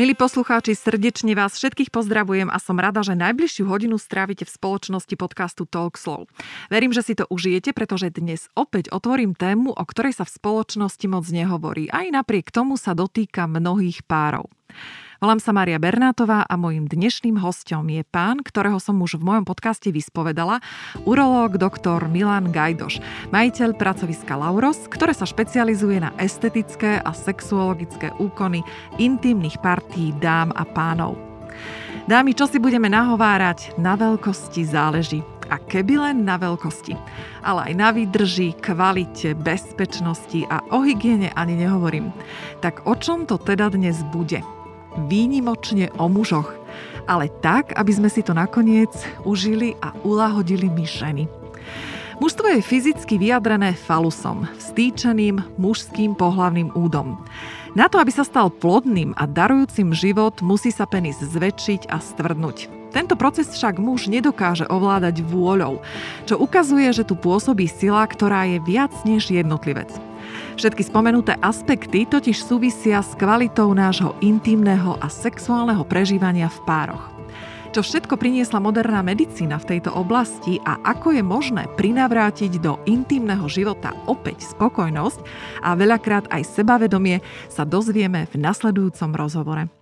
Milí poslucháči, srdečne vás všetkých pozdravujem a som rada, že najbližšiu hodinu strávite v spoločnosti podcastu Talk Slow. Verím, že si to užijete, pretože dnes opäť otvorím tému, o ktorej sa v spoločnosti moc nehovorí. Aj napriek tomu sa dotýka mnohých párov. Volám sa Maria Bernátová a mojim dnešným hostom je pán, ktorého som už v mojom podcaste vyspovedala, urológ doktor Milan Gajdoš, majiteľ pracoviska Lauros, ktoré sa špecializuje na estetické a sexuologické úkony intimných partí dám a pánov. Dámy, čo si budeme nahovárať, na veľkosti záleží. A keby len na veľkosti, ale aj na výdrži, kvalite, bezpečnosti a o hygiene ani nehovorím. Tak o čom to teda dnes bude? Výnimočne o mužoch, ale tak, aby sme si to nakoniec užili a ulahodili my ženy. Mužstvo je fyzicky vyjadrené falusom, vstýčeným mužským pohlavným údom. Na to, aby sa stal plodným a darujúcim život, musí sa penis zväčšiť a stvrdnúť. Tento proces však muž nedokáže ovládať vôľou, čo ukazuje, že tu pôsobí sila, ktorá je viac než jednotlivec. Všetky spomenuté aspekty totiž súvisia s kvalitou nášho intimného a sexuálneho prežívania v pároch. Čo všetko priniesla moderná medicína v tejto oblasti a ako je možné prinavrátiť do intimného života opäť spokojnosť a veľakrát aj sebavedomie, sa dozvieme v nasledujúcom rozhovore.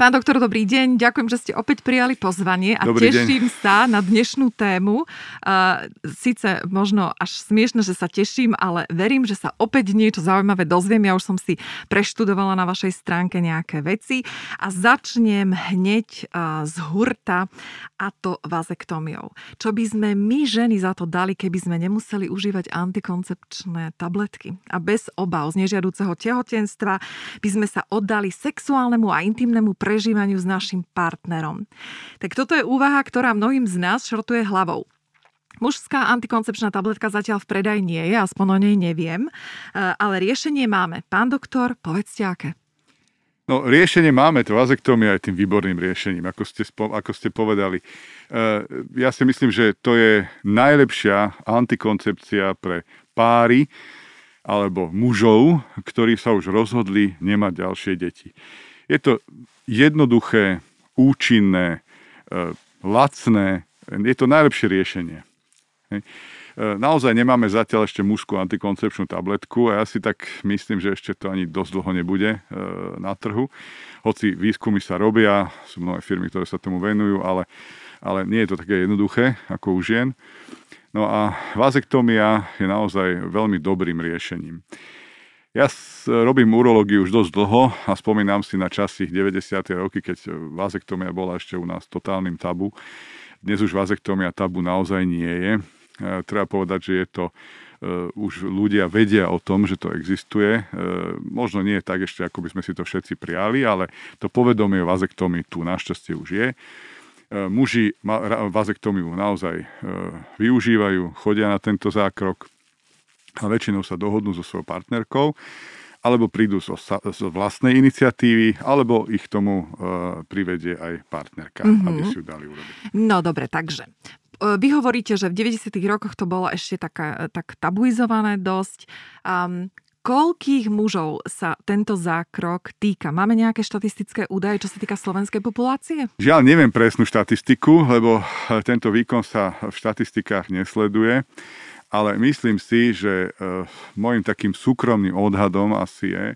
Pán doktor, dobrý deň. Ďakujem, že ste opäť prijali pozvanie a dobrý teším deň. sa na dnešnú tému. Uh, Sice možno až smiešne, že sa teším, ale verím, že sa opäť niečo zaujímavé dozviem. Ja už som si preštudovala na vašej stránke nejaké veci a začnem hneď uh, z hurta a to vazektomiou. Čo by sme my ženy za to dali, keby sme nemuseli užívať antikoncepčné tabletky a bez obav z nežiaduceho tehotenstva by sme sa oddali sexuálnemu a intimnému pre prežívaniu s našim partnerom. Tak toto je úvaha, ktorá mnohým z nás šrotuje hlavou. Mužská antikoncepčná tabletka zatiaľ v predaj nie je, aspoň o nej neviem, e, ale riešenie máme. Pán doktor, povedzte aké. No, riešenie máme, to vazektómia je tým výborným riešením, ako ste, ako ste povedali. E, ja si myslím, že to je najlepšia antikoncepcia pre páry alebo mužov, ktorí sa už rozhodli nemať ďalšie deti. Je to jednoduché, účinné, e, lacné, je to najlepšie riešenie. E, naozaj nemáme zatiaľ ešte mužskú antikoncepčnú tabletku a ja si tak myslím, že ešte to ani dosť dlho nebude e, na trhu. Hoci výskumy sa robia, sú mnohé firmy, ktoré sa tomu venujú, ale, ale nie je to také jednoduché ako u žien. No a vazektomia je naozaj veľmi dobrým riešením. Ja robím urológiu už dosť dlho a spomínam si na časy 90. roky, keď vazektomia bola ešte u nás totálnym tabu. Dnes už vazektomia tabu naozaj nie je. E, treba povedať, že je to e, už ľudia vedia o tom, že to existuje. E, možno nie tak ešte, ako by sme si to všetci prijali, ale to povedomie o tu našťastie už je. Muži vazektomiu naozaj využívajú, chodia na tento zákrok, a väčšinou sa dohodnú so svojou partnerkou, alebo prídu zo, zo vlastnej iniciatívy, alebo ich tomu uh, privedie aj partnerka, mm-hmm. aby si ju dali urobiť. No dobre, takže e, vy hovoríte, že v 90. rokoch to bolo ešte taká, tak tabuizované dosť. Um, koľkých mužov sa tento zákrok týka? Máme nejaké štatistické údaje, čo sa týka slovenskej populácie? Žiaľ, neviem presnú štatistiku, lebo tento výkon sa v štatistikách nesleduje ale myslím si, že uh, môjim takým súkromným odhadom asi je,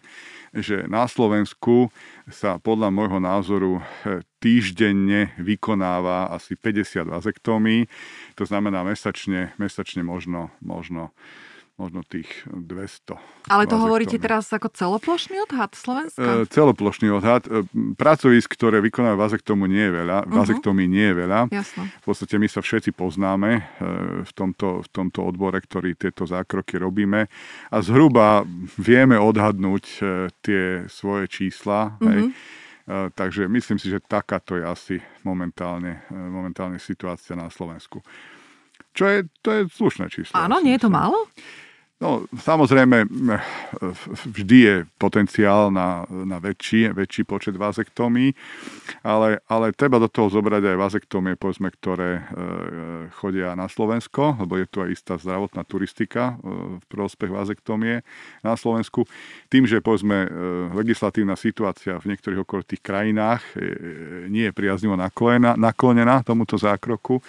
že na Slovensku sa podľa môjho názoru e, týždenne vykonáva asi 50 vazektómií. To znamená mesačne, mesačne možno, možno možno tých 200. Ale to hovoríte teraz ako celoplošný odhad Slovenska? E, celoplošný odhad. E, pracovisk, ktoré vykonávajú vazektomu nie je veľa. Uh-huh. Vazektomii nie je veľa. Jasno. V podstate my sa všetci poznáme e, v tomto, v tomto odbore, ktorý tieto zákroky robíme a zhruba vieme odhadnúť e, tie svoje čísla. Uh-huh. Hej. E, takže myslím si, že takáto je asi momentálne, momentálne situácia na Slovensku. Čo je, to je slušné číslo. Áno, nie je to málo? No, samozrejme, vždy je potenciál na, na väčší, väčší počet vazektomí, ale, ale treba do toho zobrať aj vazektomie, povedzme, ktoré e, chodia na Slovensko, lebo je tu aj istá zdravotná turistika e, v prospech vazektomie na Slovensku. Tým, že povedzme, e, legislatívna situácia v niektorých okolitých krajinách e, nie je priaznivo naklonená, naklonená tomuto zákroku,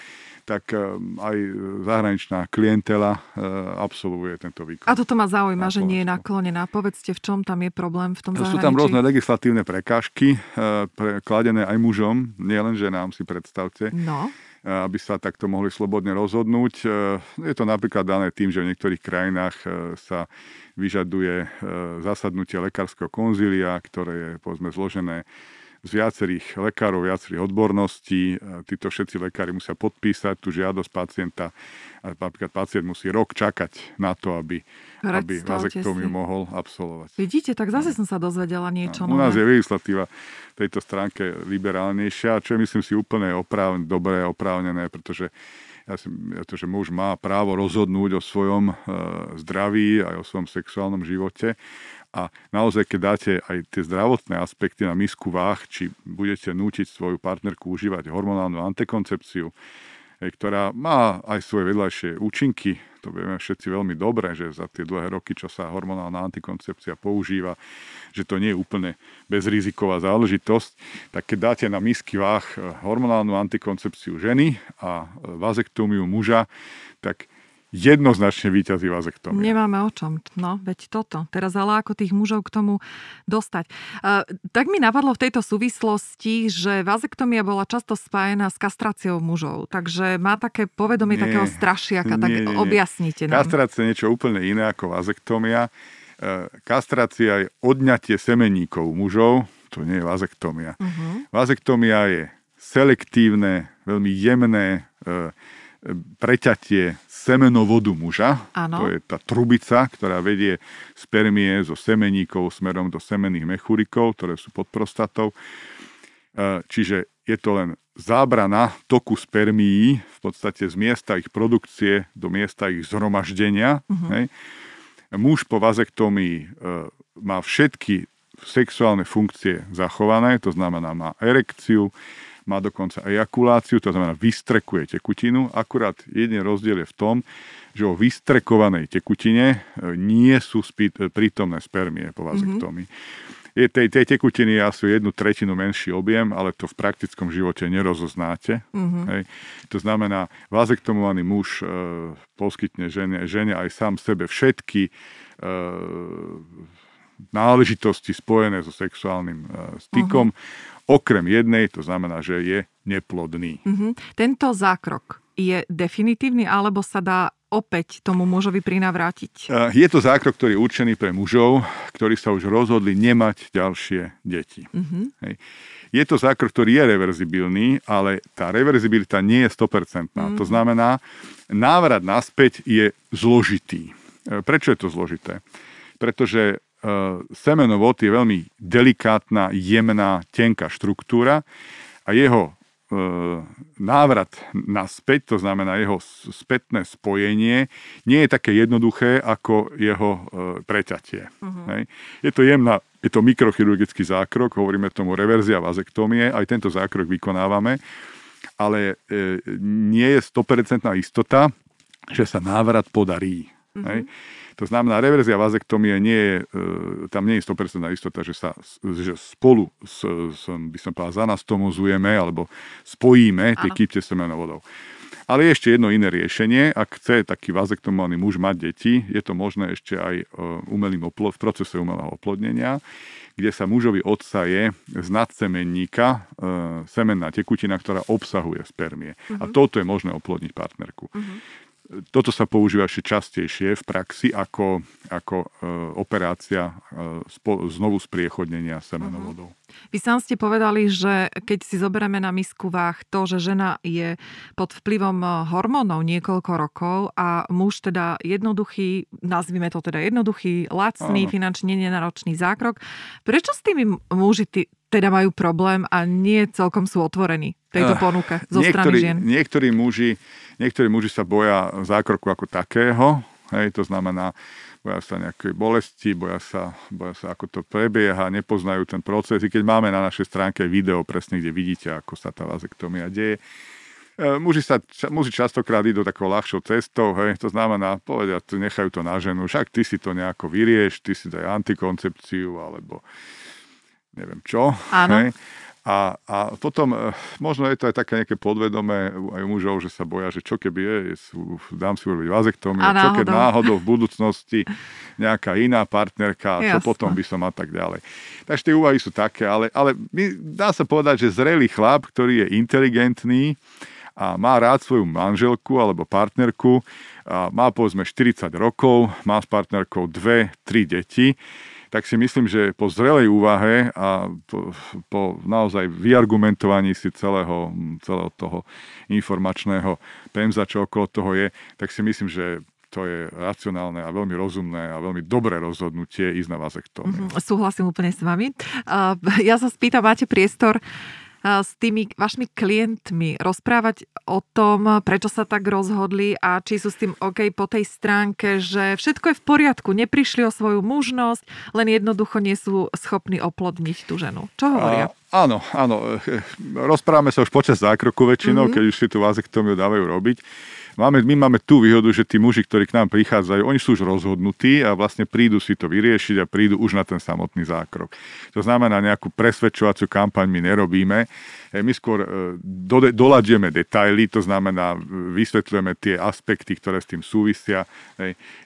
tak eh, aj zahraničná klientela eh, absolvuje tento výkon. A toto ma zaujíma, že nie je naklonená. Povedzte, v čom tam je problém v tom zahraničí? Sú tam rôzne legislatívne prekážky, eh, kladené aj mužom, nielen ženám si predstavte. No aby sa takto mohli slobodne rozhodnúť. Je to napríklad dané tým, že v niektorých krajinách sa vyžaduje zasadnutie lekárskeho konzília, ktoré je povedzme zložené z viacerých lekárov, viacerých odborností. Títo všetci lekári musia podpísať tú žiadosť pacienta. A napríklad pacient musí rok čakať na to, aby, aby vazektómiu mohol absolvovať. Vidíte, tak zase som sa dozvedela niečo. No, u nás je legislatíva tejto stránke liberálnejšia, čo je myslím si úplne oprav, dobré, oprávnené, pretože ja si, to, že muž má právo rozhodnúť o svojom e, zdraví aj o svojom sexuálnom živote a naozaj, keď dáte aj tie zdravotné aspekty na misku váh, či budete nútiť svoju partnerku užívať hormonálnu antikoncepciu, ktorá má aj svoje vedľajšie účinky, to vieme všetci veľmi dobre, že za tie dlhé roky, čo sa hormonálna antikoncepcia používa, že to nie je úplne bezriziková záležitosť, tak keď dáte na misky váh hormonálnu antikoncepciu ženy a vazektómiu muža, tak jednoznačne výťazí vazektomia. Nemáme o čom, no, veď toto. Teraz ale ako tých mužov k tomu dostať. Uh, tak mi napadlo v tejto súvislosti, že vazektomia bola často spájená s kastráciou mužov, takže má také povedomie nie, takého strašiaka, nie, tak nie, objasnite nám. Kastrácia je niečo úplne iné ako vazektomia. Uh, kastrácia je odňatie semeníkov mužov, to nie je vazektomia. Uh-huh. Vazektomia je selektívne, veľmi jemné uh, preťatie semenovodu muža. Ano. To je tá trubica, ktorá vedie spermie zo semeníkov smerom do semenných mechurikov, ktoré sú pod prostatou. E, čiže je to len zábrana toku spermií v podstate z miesta ich produkcie do miesta ich zhromaždenia. Uh-huh. Hej. Muž po vazektomii e, má všetky sexuálne funkcie zachované, to znamená má erekciu, má dokonca ejakuláciu, to znamená vystrekuje tekutinu, akurát jediný rozdiel je v tom, že o vystrekovanej tekutine e, nie sú e, prítomné spermie po vazektomii. Mm-hmm. Je, tej, tej tekutiny asi jednu tretinu menší objem, ale to v praktickom živote nerozoznáte. Mm-hmm. Hej. To znamená, vazektomovaný muž e, poskytne žene, žene aj sám sebe všetky e, náležitosti spojené so sexuálnym e, stykom. Uh-huh okrem jednej, to znamená, že je neplodný. Mm-hmm. Tento zákrok je definitívny, alebo sa dá opäť tomu mužovi prinavrátiť? Je to zákrok, ktorý je určený pre mužov, ktorí sa už rozhodli nemať ďalšie deti. Mm-hmm. Hej. Je to zákrok, ktorý je reverzibilný, ale tá reverzibilita nie je 100%. Mm-hmm. To znamená, návrat naspäť je zložitý. E, prečo je to zložité? Pretože E, semenovod je veľmi delikátna, jemná, tenká štruktúra a jeho e, návrat naspäť, to znamená jeho spätné spojenie, nie je také jednoduché ako jeho e, preťatie. Uh-huh. Hej. Je to jemná, je to mikrochirurgický zákrok, hovoríme tomu reverzia vazektómie, aj tento zákrok vykonávame, ale nie je 100% istota, že sa návrat podarí. Uh-huh. Hej. To znamená, reverzia vazektomie nie je, e, tam nie je 100% istota, že sa že spolu, s, s, by som povedal, zanastomozujeme alebo spojíme tie kypte semenovodov. Ale je ešte jedno iné riešenie. Ak chce taký vazektomovaný muž mať deti, je to možné ešte aj e, umelým oplod, v procese umelého oplodnenia, kde sa mužovi odsaje z nadsemenníka e, semenná tekutina, ktorá obsahuje spermie. Uh-huh. A mhm. toto je možné oplodniť partnerku. Uh-huh toto sa používa ešte častejšie v praxi ako, ako e, operácia e, znovu spriechodnenia semenovodov. Uh-huh. Vy sám ste povedali, že keď si zoberieme na misku váh to, že žena je pod vplyvom e, hormónov niekoľko rokov a muž teda jednoduchý, nazvime to teda jednoduchý, lacný, uh-huh. finančne nenáročný zákrok, prečo s tými muži ty, teda majú problém a nie celkom sú otvorení tejto ponuke zo niektorí, strany žien? Niektorí muži Niektorí muži sa boja zákroku ako takého, Hej, to znamená, boja sa nejakej bolesti, boja sa, boja sa, ako to prebieha, nepoznajú ten proces. I keď máme na našej stránke video presne, kde vidíte, ako sa tá vazektomia deje, E, muži, sa, muži častokrát idú takou ľahšou cestou, hej, to znamená, povedia, nechajú to na ženu, však ty si to nejako vyrieš, ty si daj antikoncepciu, alebo neviem čo. Áno. Hej. A, a potom e, možno je to aj také nejaké podvedomé aj u mužov, že sa boja, že čo keby je, sú, dám si urobiť vazektómiu, čo keď náhodou v budúcnosti nejaká iná partnerka, čo Jasne. potom by som a tak ďalej. Takže tie úvahy sú také, ale, ale dá sa povedať, že zrelý chlap, ktorý je inteligentný, a má rád svoju manželku alebo partnerku, a má povedzme 40 rokov, má s partnerkou dve, tri deti, tak si myslím, že po zrelej úvahe a po, po naozaj vyargumentovaní si celého, celého toho informačného pemza, čo okolo toho je, tak si myslím, že to je racionálne a veľmi rozumné a veľmi dobré rozhodnutie ísť na vazektómiu. Mm-hmm, súhlasím úplne s vami. Uh, ja sa spýtam, máte priestor s tými vašimi klientmi rozprávať o tom, prečo sa tak rozhodli a či sú s tým OK po tej stránke, že všetko je v poriadku, neprišli o svoju mužnosť, len jednoducho nie sú schopní oplodniť tú ženu. Čo hovoria? A, áno, áno. Rozprávame sa už počas zákroku väčšinou, mm-hmm. keď už si tú vazektomiu dávajú robiť. Máme, my máme tú výhodu, že tí muži, ktorí k nám prichádzajú, oni sú už rozhodnutí a vlastne prídu si to vyriešiť a prídu už na ten samotný zákrok. To znamená, nejakú presvedčovaciu kampaň my nerobíme. My skôr e, do, doladíme detaily, to znamená, vysvetľujeme tie aspekty, ktoré s tým súvisia.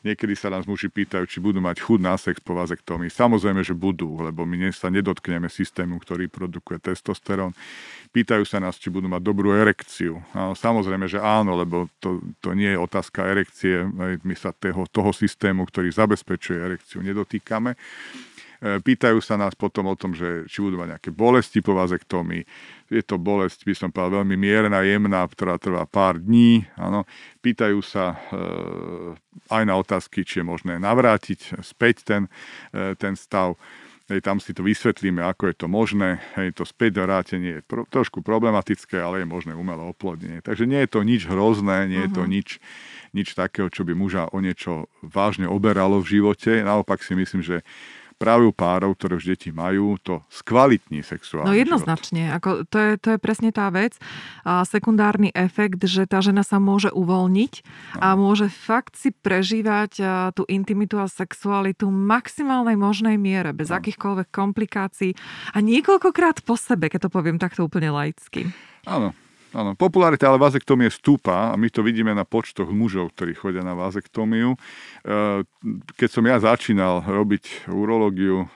Niekedy sa nás muži pýtajú, či budú mať chud na sex po vazektomii. Samozrejme, že budú, lebo my sa nedotkneme systému, ktorý produkuje testosterón. Pýtajú sa nás, či budú mať dobrú erekciu. A samozrejme, že áno, lebo to, to nie je otázka erekcie. My sa toho, toho systému, ktorý zabezpečuje erekciu, nedotýkame. E, pýtajú sa nás potom o tom, že či budú mať nejaké bolesti po vazektomii. Je to bolesť, by som povedal, veľmi mierna, jemná, ktorá trvá pár dní. Áno. Pýtajú sa e, aj na otázky, či je možné navrátiť späť ten, e, ten stav. Hej, tam si to vysvetlíme, ako je to možné. Hej, to späť vrátenie je pro, trošku problematické, ale je možné umelé oplodnenie. Takže nie je to nič hrozné, nie je to mhm. nič, nič takého, čo by muža o niečo vážne oberalo v živote. Naopak si myslím, že práve u párov, ktoré už deti majú, to skvalitní sexuálny No jednoznačne, ako to, je, to je presne tá vec. A sekundárny efekt, že tá žena sa môže uvoľniť no. a môže fakt si prežívať tú intimitu a sexualitu v maximálnej možnej miere, bez no. akýchkoľvek komplikácií a niekoľkokrát po sebe, keď to poviem takto úplne laicky. Áno, Áno, popularita ale vazektomie stúpa a my to vidíme na počtoch mužov, ktorí chodia na vazektómiu. E, keď som ja začínal robiť urológiu e,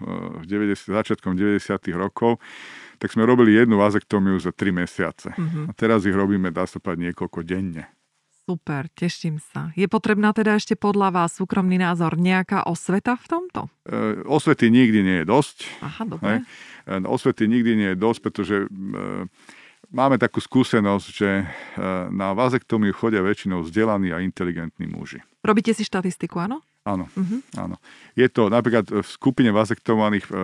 v 90, začiatkom 90. rokov, tak sme robili jednu vazektómiu za 3 mesiace. Mm-hmm. A teraz ich robíme, dá sa povedať, niekoľko denne. Super, teším sa. Je potrebná teda ešte podľa vás súkromný názor nejaká osveta v tomto? E, osvety nikdy nie je dosť. Aha, dobre. E, osvety nikdy nie je dosť, pretože e, Máme takú skúsenosť, že e, na vazektomiu chodia väčšinou vzdelaní a inteligentní muži. Robíte si štatistiku, áno? Áno, uh-huh. áno. Je to napríklad v skupine vazektomovaných e, e,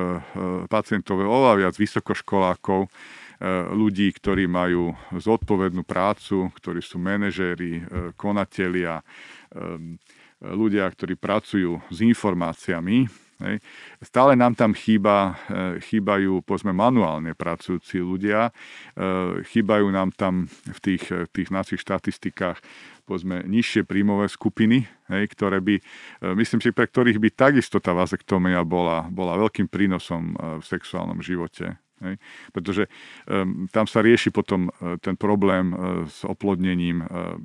pacientov oveľa viac vysokoškolákov, ľudí, ktorí majú zodpovednú prácu, ktorí sú manažéri, konatelia, ľudia, ktorí pracujú s informáciami, Hej. Stále nám tam chýba, e, chýbajú povedzme manuálne pracujúci ľudia, e, chýbajú nám tam v tých, v tých našich štatistikách povedzme nižšie príjmové skupiny, hej, ktoré by, myslím si, pre ktorých by takisto tá vazektomia bola, bola veľkým prínosom v sexuálnom živote. Hej? Pretože um, tam sa rieši potom uh, ten problém uh, s oplodnením uh,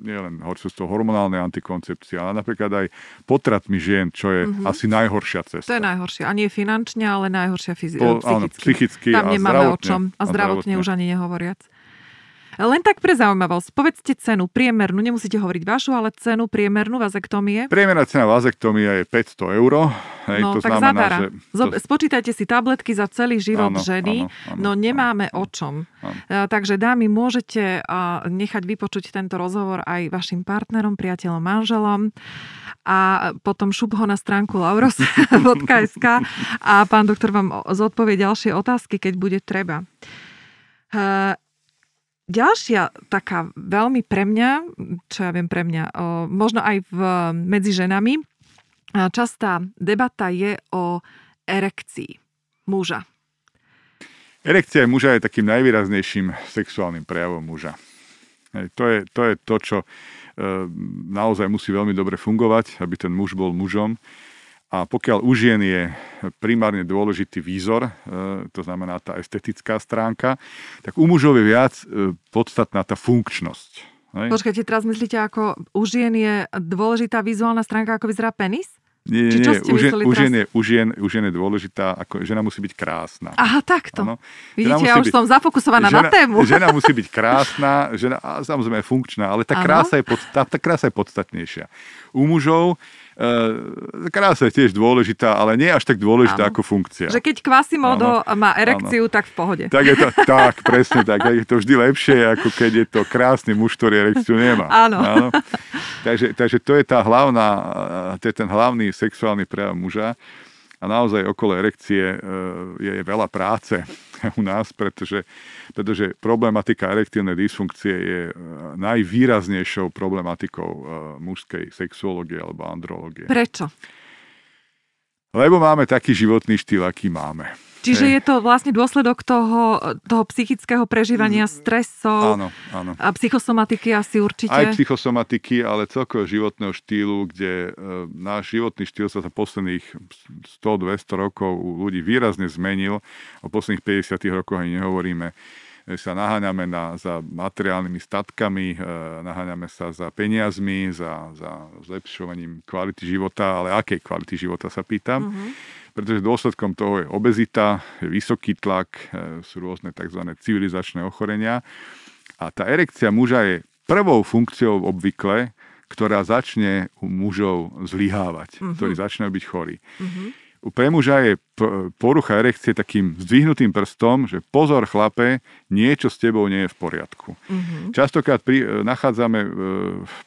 nielen horcovstvo hormonálnej antikoncepcie, ale napríklad aj potratmi žien, čo je mm-hmm. asi najhoršia cesta. To je najhoršia. A nie finančne, ale najhoršia fyzi- po, psychicky. Áno, psychicky tam a nemáme o čom. A zdravotne, a zdravotne už ani nehovoriac. Len tak pre zaujímavosť, povedzte cenu priemernú, nemusíte hovoriť vašu, ale cenu priemernú vazektomie. Priemerná cena vazektomie je 500 eur. Hej, no, to tak znamená, Že to... Spočítajte si tabletky za celý život áno, ženy, áno, áno, no nemáme áno, o čom. Áno. Takže dámy, môžete nechať vypočuť tento rozhovor aj vašim partnerom, priateľom, manželom a potom šup ho na stránku lauros.sk a pán doktor vám zodpovie ďalšie otázky, keď bude treba. Ďalšia taká veľmi pre mňa, čo ja viem pre mňa, možno aj v, medzi ženami, častá debata je o erekcii muža. Erekcia muža je takým najvýraznejším sexuálnym prejavom muža. Hej, to, je, to je to, čo e, naozaj musí veľmi dobre fungovať, aby ten muž bol mužom. A pokiaľ u žien je primárne dôležitý výzor, e, to znamená tá estetická stránka, tak u mužov je viac e, podstatná tá funkčnosť. Hej? Počkajte, teraz myslíte, ako u žien je dôležitá vizuálna stránka, ako vyzerá penis? Nie, nie, nie. U, žien, u, žien je, u, žien, u žien je dôležitá, ako žena musí byť krásna. Aha, takto. Ano. Vidíte, ja už byť, som zafokusovaná žena, na tému. Žena musí byť krásna, žena a samozrejme funkčná, ale tá krása, je pod, tá, tá krása je podstatnejšia. U mužov krása je tiež dôležitá, ale nie až tak dôležitá ano. ako funkcia. Že keď Quasimodo ano. má erekciu, ano. tak v pohode. Tak je to, tak, presne tak. Je to vždy lepšie, ako keď je to krásny muž, ktorý erekciu nemá. Áno. Takže, takže to je tá hlavná, to je ten hlavný sexuálny prejav muža. A naozaj okolo erekcie e, je veľa práce u nás, pretože, pretože problematika erektívnej dysfunkcie je e, najvýraznejšou problematikou e, mužskej sexuológie alebo andrológie. Prečo? Lebo máme taký životný štýl, aký máme. Čiže je to vlastne dôsledok toho, toho psychického prežívania mm, stresov áno, áno. a psychosomatiky asi určite? Aj psychosomatiky, ale celkovo životného štýlu, kde e, náš životný štýl sa za posledných 100-200 rokov u ľudí výrazne zmenil. O posledných 50 rokoch ani nehovoríme sa naháňame na, za materiálnymi statkami, e, naháňame sa za peniazmi, za, za zlepšovaním kvality života, ale akej kvality života sa pýtam. Mm-hmm pretože dôsledkom toho je obezita, je vysoký tlak, e, sú rôzne tzv. civilizačné ochorenia. A tá erekcia muža je prvou funkciou obvykle, ktorá začne u mužov zlyhávať, uh-huh. ktorí začnú byť chorí. Uh-huh. Pre muža je porucha erekcie takým zdvihnutým prstom, že pozor chlape, niečo s tebou nie je v poriadku. Uh-huh. Častokrát pri, nachádzame e,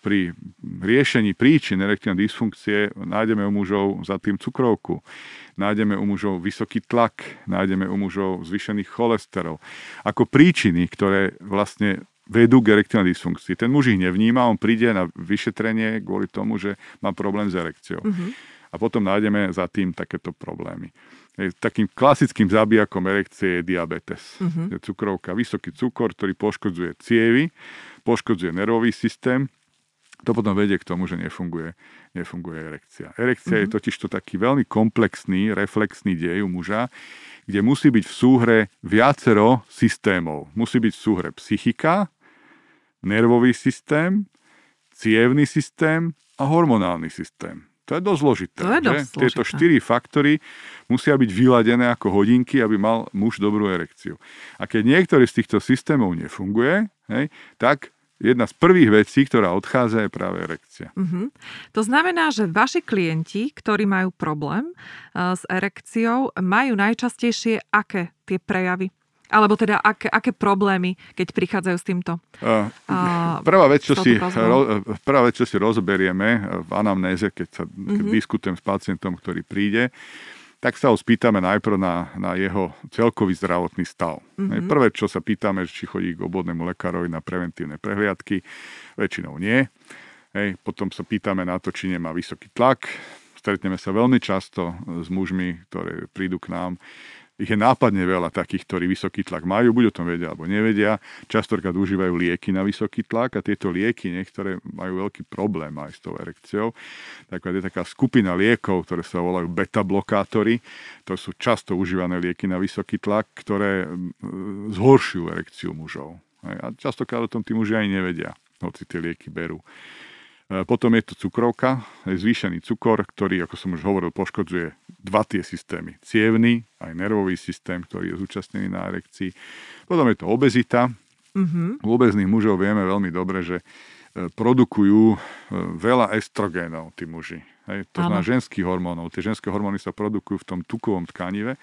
pri riešení príčin erektívnej dysfunkcie, nájdeme u mužov za tým cukrovku nájdeme u mužov vysoký tlak, nájdeme u mužov zvyšený cholesterol. Ako príčiny, ktoré vlastne vedú k erektívnej dysfunkcii. Ten muž ich nevníma, on príde na vyšetrenie kvôli tomu, že má problém s erekciou. Uh-huh. A potom nájdeme za tým takéto problémy. Takým klasickým zabijakom erekcie je diabetes. Uh-huh. Je cukrovka, vysoký cukor, ktorý poškodzuje cievy, poškodzuje nervový systém to potom vedie k tomu, že nefunguje, nefunguje erekcia. Erekcia mm-hmm. je mhm. totiž to taký veľmi komplexný, reflexný dej u muža, kde musí byť v súhre viacero systémov. Musí byť v súhre psychika, nervový systém, cievný systém a hormonálny systém. To je dosť zložité. To je dosť zložité. Tieto štyri faktory musia byť vyladené ako hodinky, aby mal muž dobrú erekciu. A keď niektorý z týchto systémov nefunguje, hej, tak jedna z prvých vecí, ktorá odchádza, je práve erekcia. Uh-huh. To znamená, že vaši klienti, ktorí majú problém uh, s erekciou, majú najčastejšie aké tie prejavy? Alebo teda aké, aké problémy, keď prichádzajú s týmto? Uh, uh, prvá, vec, čo si, ro, prvá vec, čo si rozberieme v anamnéze, keď sa keď uh-huh. diskutujem s pacientom, ktorý príde, tak sa ho spýtame najprv na, na jeho celkový zdravotný stav. Mm-hmm. Prvé, čo sa pýtame, či chodí k obvodnému lekárovi na preventívne prehliadky, väčšinou nie. Hej, potom sa pýtame na to, či nemá vysoký tlak. Stretneme sa veľmi často s mužmi, ktorí prídu k nám ich je nápadne veľa takých, ktorí vysoký tlak majú, buď o tom vedia alebo nevedia. Častokrát užívajú lieky na vysoký tlak a tieto lieky niektoré majú veľký problém aj s tou erekciou. Tak je taká skupina liekov, ktoré sa volajú beta-blokátory. To sú často užívané lieky na vysoký tlak, ktoré zhoršujú erekciu mužov. A častokrát o tom tí muži aj nevedia, hoci tie lieky berú. E, potom je to cukrovka, zvýšený cukor, ktorý, ako som už hovoril, poškodzuje dva tie systémy. Cievný, aj nervový systém, ktorý je zúčastnený na erekcii. Potom je to obezita. Mm-hmm. U obezných mužov vieme veľmi dobre, že e, produkujú e, veľa estrogénov tí muži. Hej, to znamená ženských hormónov. Tie ženské hormóny sa produkujú v tom tukovom tkanive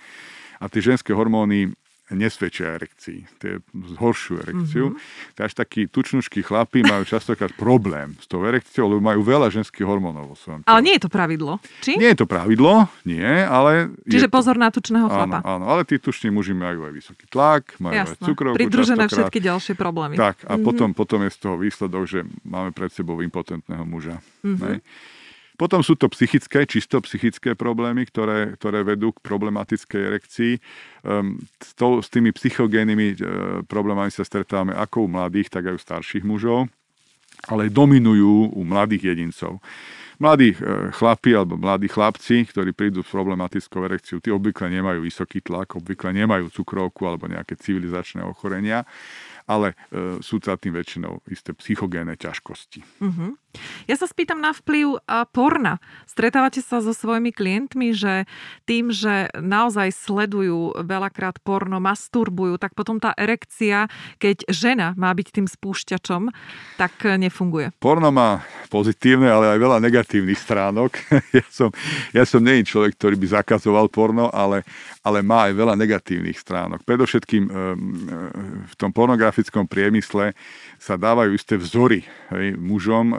a tie ženské hormóny nesvedčia erekcii. To je zhoršiu erekciu. Mm-hmm. Takže takí tučnuškí chlapí majú častokrát problém s tou erekciou, lebo majú veľa ženských hormónov vo svojom Ale nie je to pravidlo, či? Nie je to pravidlo, nie, ale... Čiže pozor na tučného chlapa. Áno, áno, ale tí tuční muži majú aj vysoký tlak, majú Jasné. aj cukrovku Pridružené všetky ďalšie problémy. Tak, a mm-hmm. potom, potom je z toho výsledok, že máme pred sebou impotentného muža. Mm-hmm. Potom sú to psychické, čisto psychické problémy, ktoré, ktoré vedú k problematickej erekcii. Um, s, to, s tými psychogénnymi uh, problémami sa stretávame ako u mladých, tak aj u starších mužov, ale dominujú u mladých jedincov. Mladí uh, chlapi alebo mladí chlapci, ktorí prídu s problematickou erekciou, tí obvykle nemajú vysoký tlak, obvykle nemajú cukrovku alebo nejaké civilizačné ochorenia ale e, sú za tým väčšinou isté psychogénne ťažkosti. Uh-huh. Ja sa spýtam na vplyv porna. Stretávate sa so svojimi klientmi, že tým, že naozaj sledujú veľakrát porno, masturbujú, tak potom tá erekcia, keď žena má byť tým spúšťačom, tak nefunguje. Porno má pozitívne, ale aj veľa negatívnych stránok. ja som, ja som nie človek, ktorý by zakazoval porno, ale, ale má aj veľa negatívnych stránok. Predovšetkým v tom pornografickom priemysle sa dávajú isté vzory hej, mužom,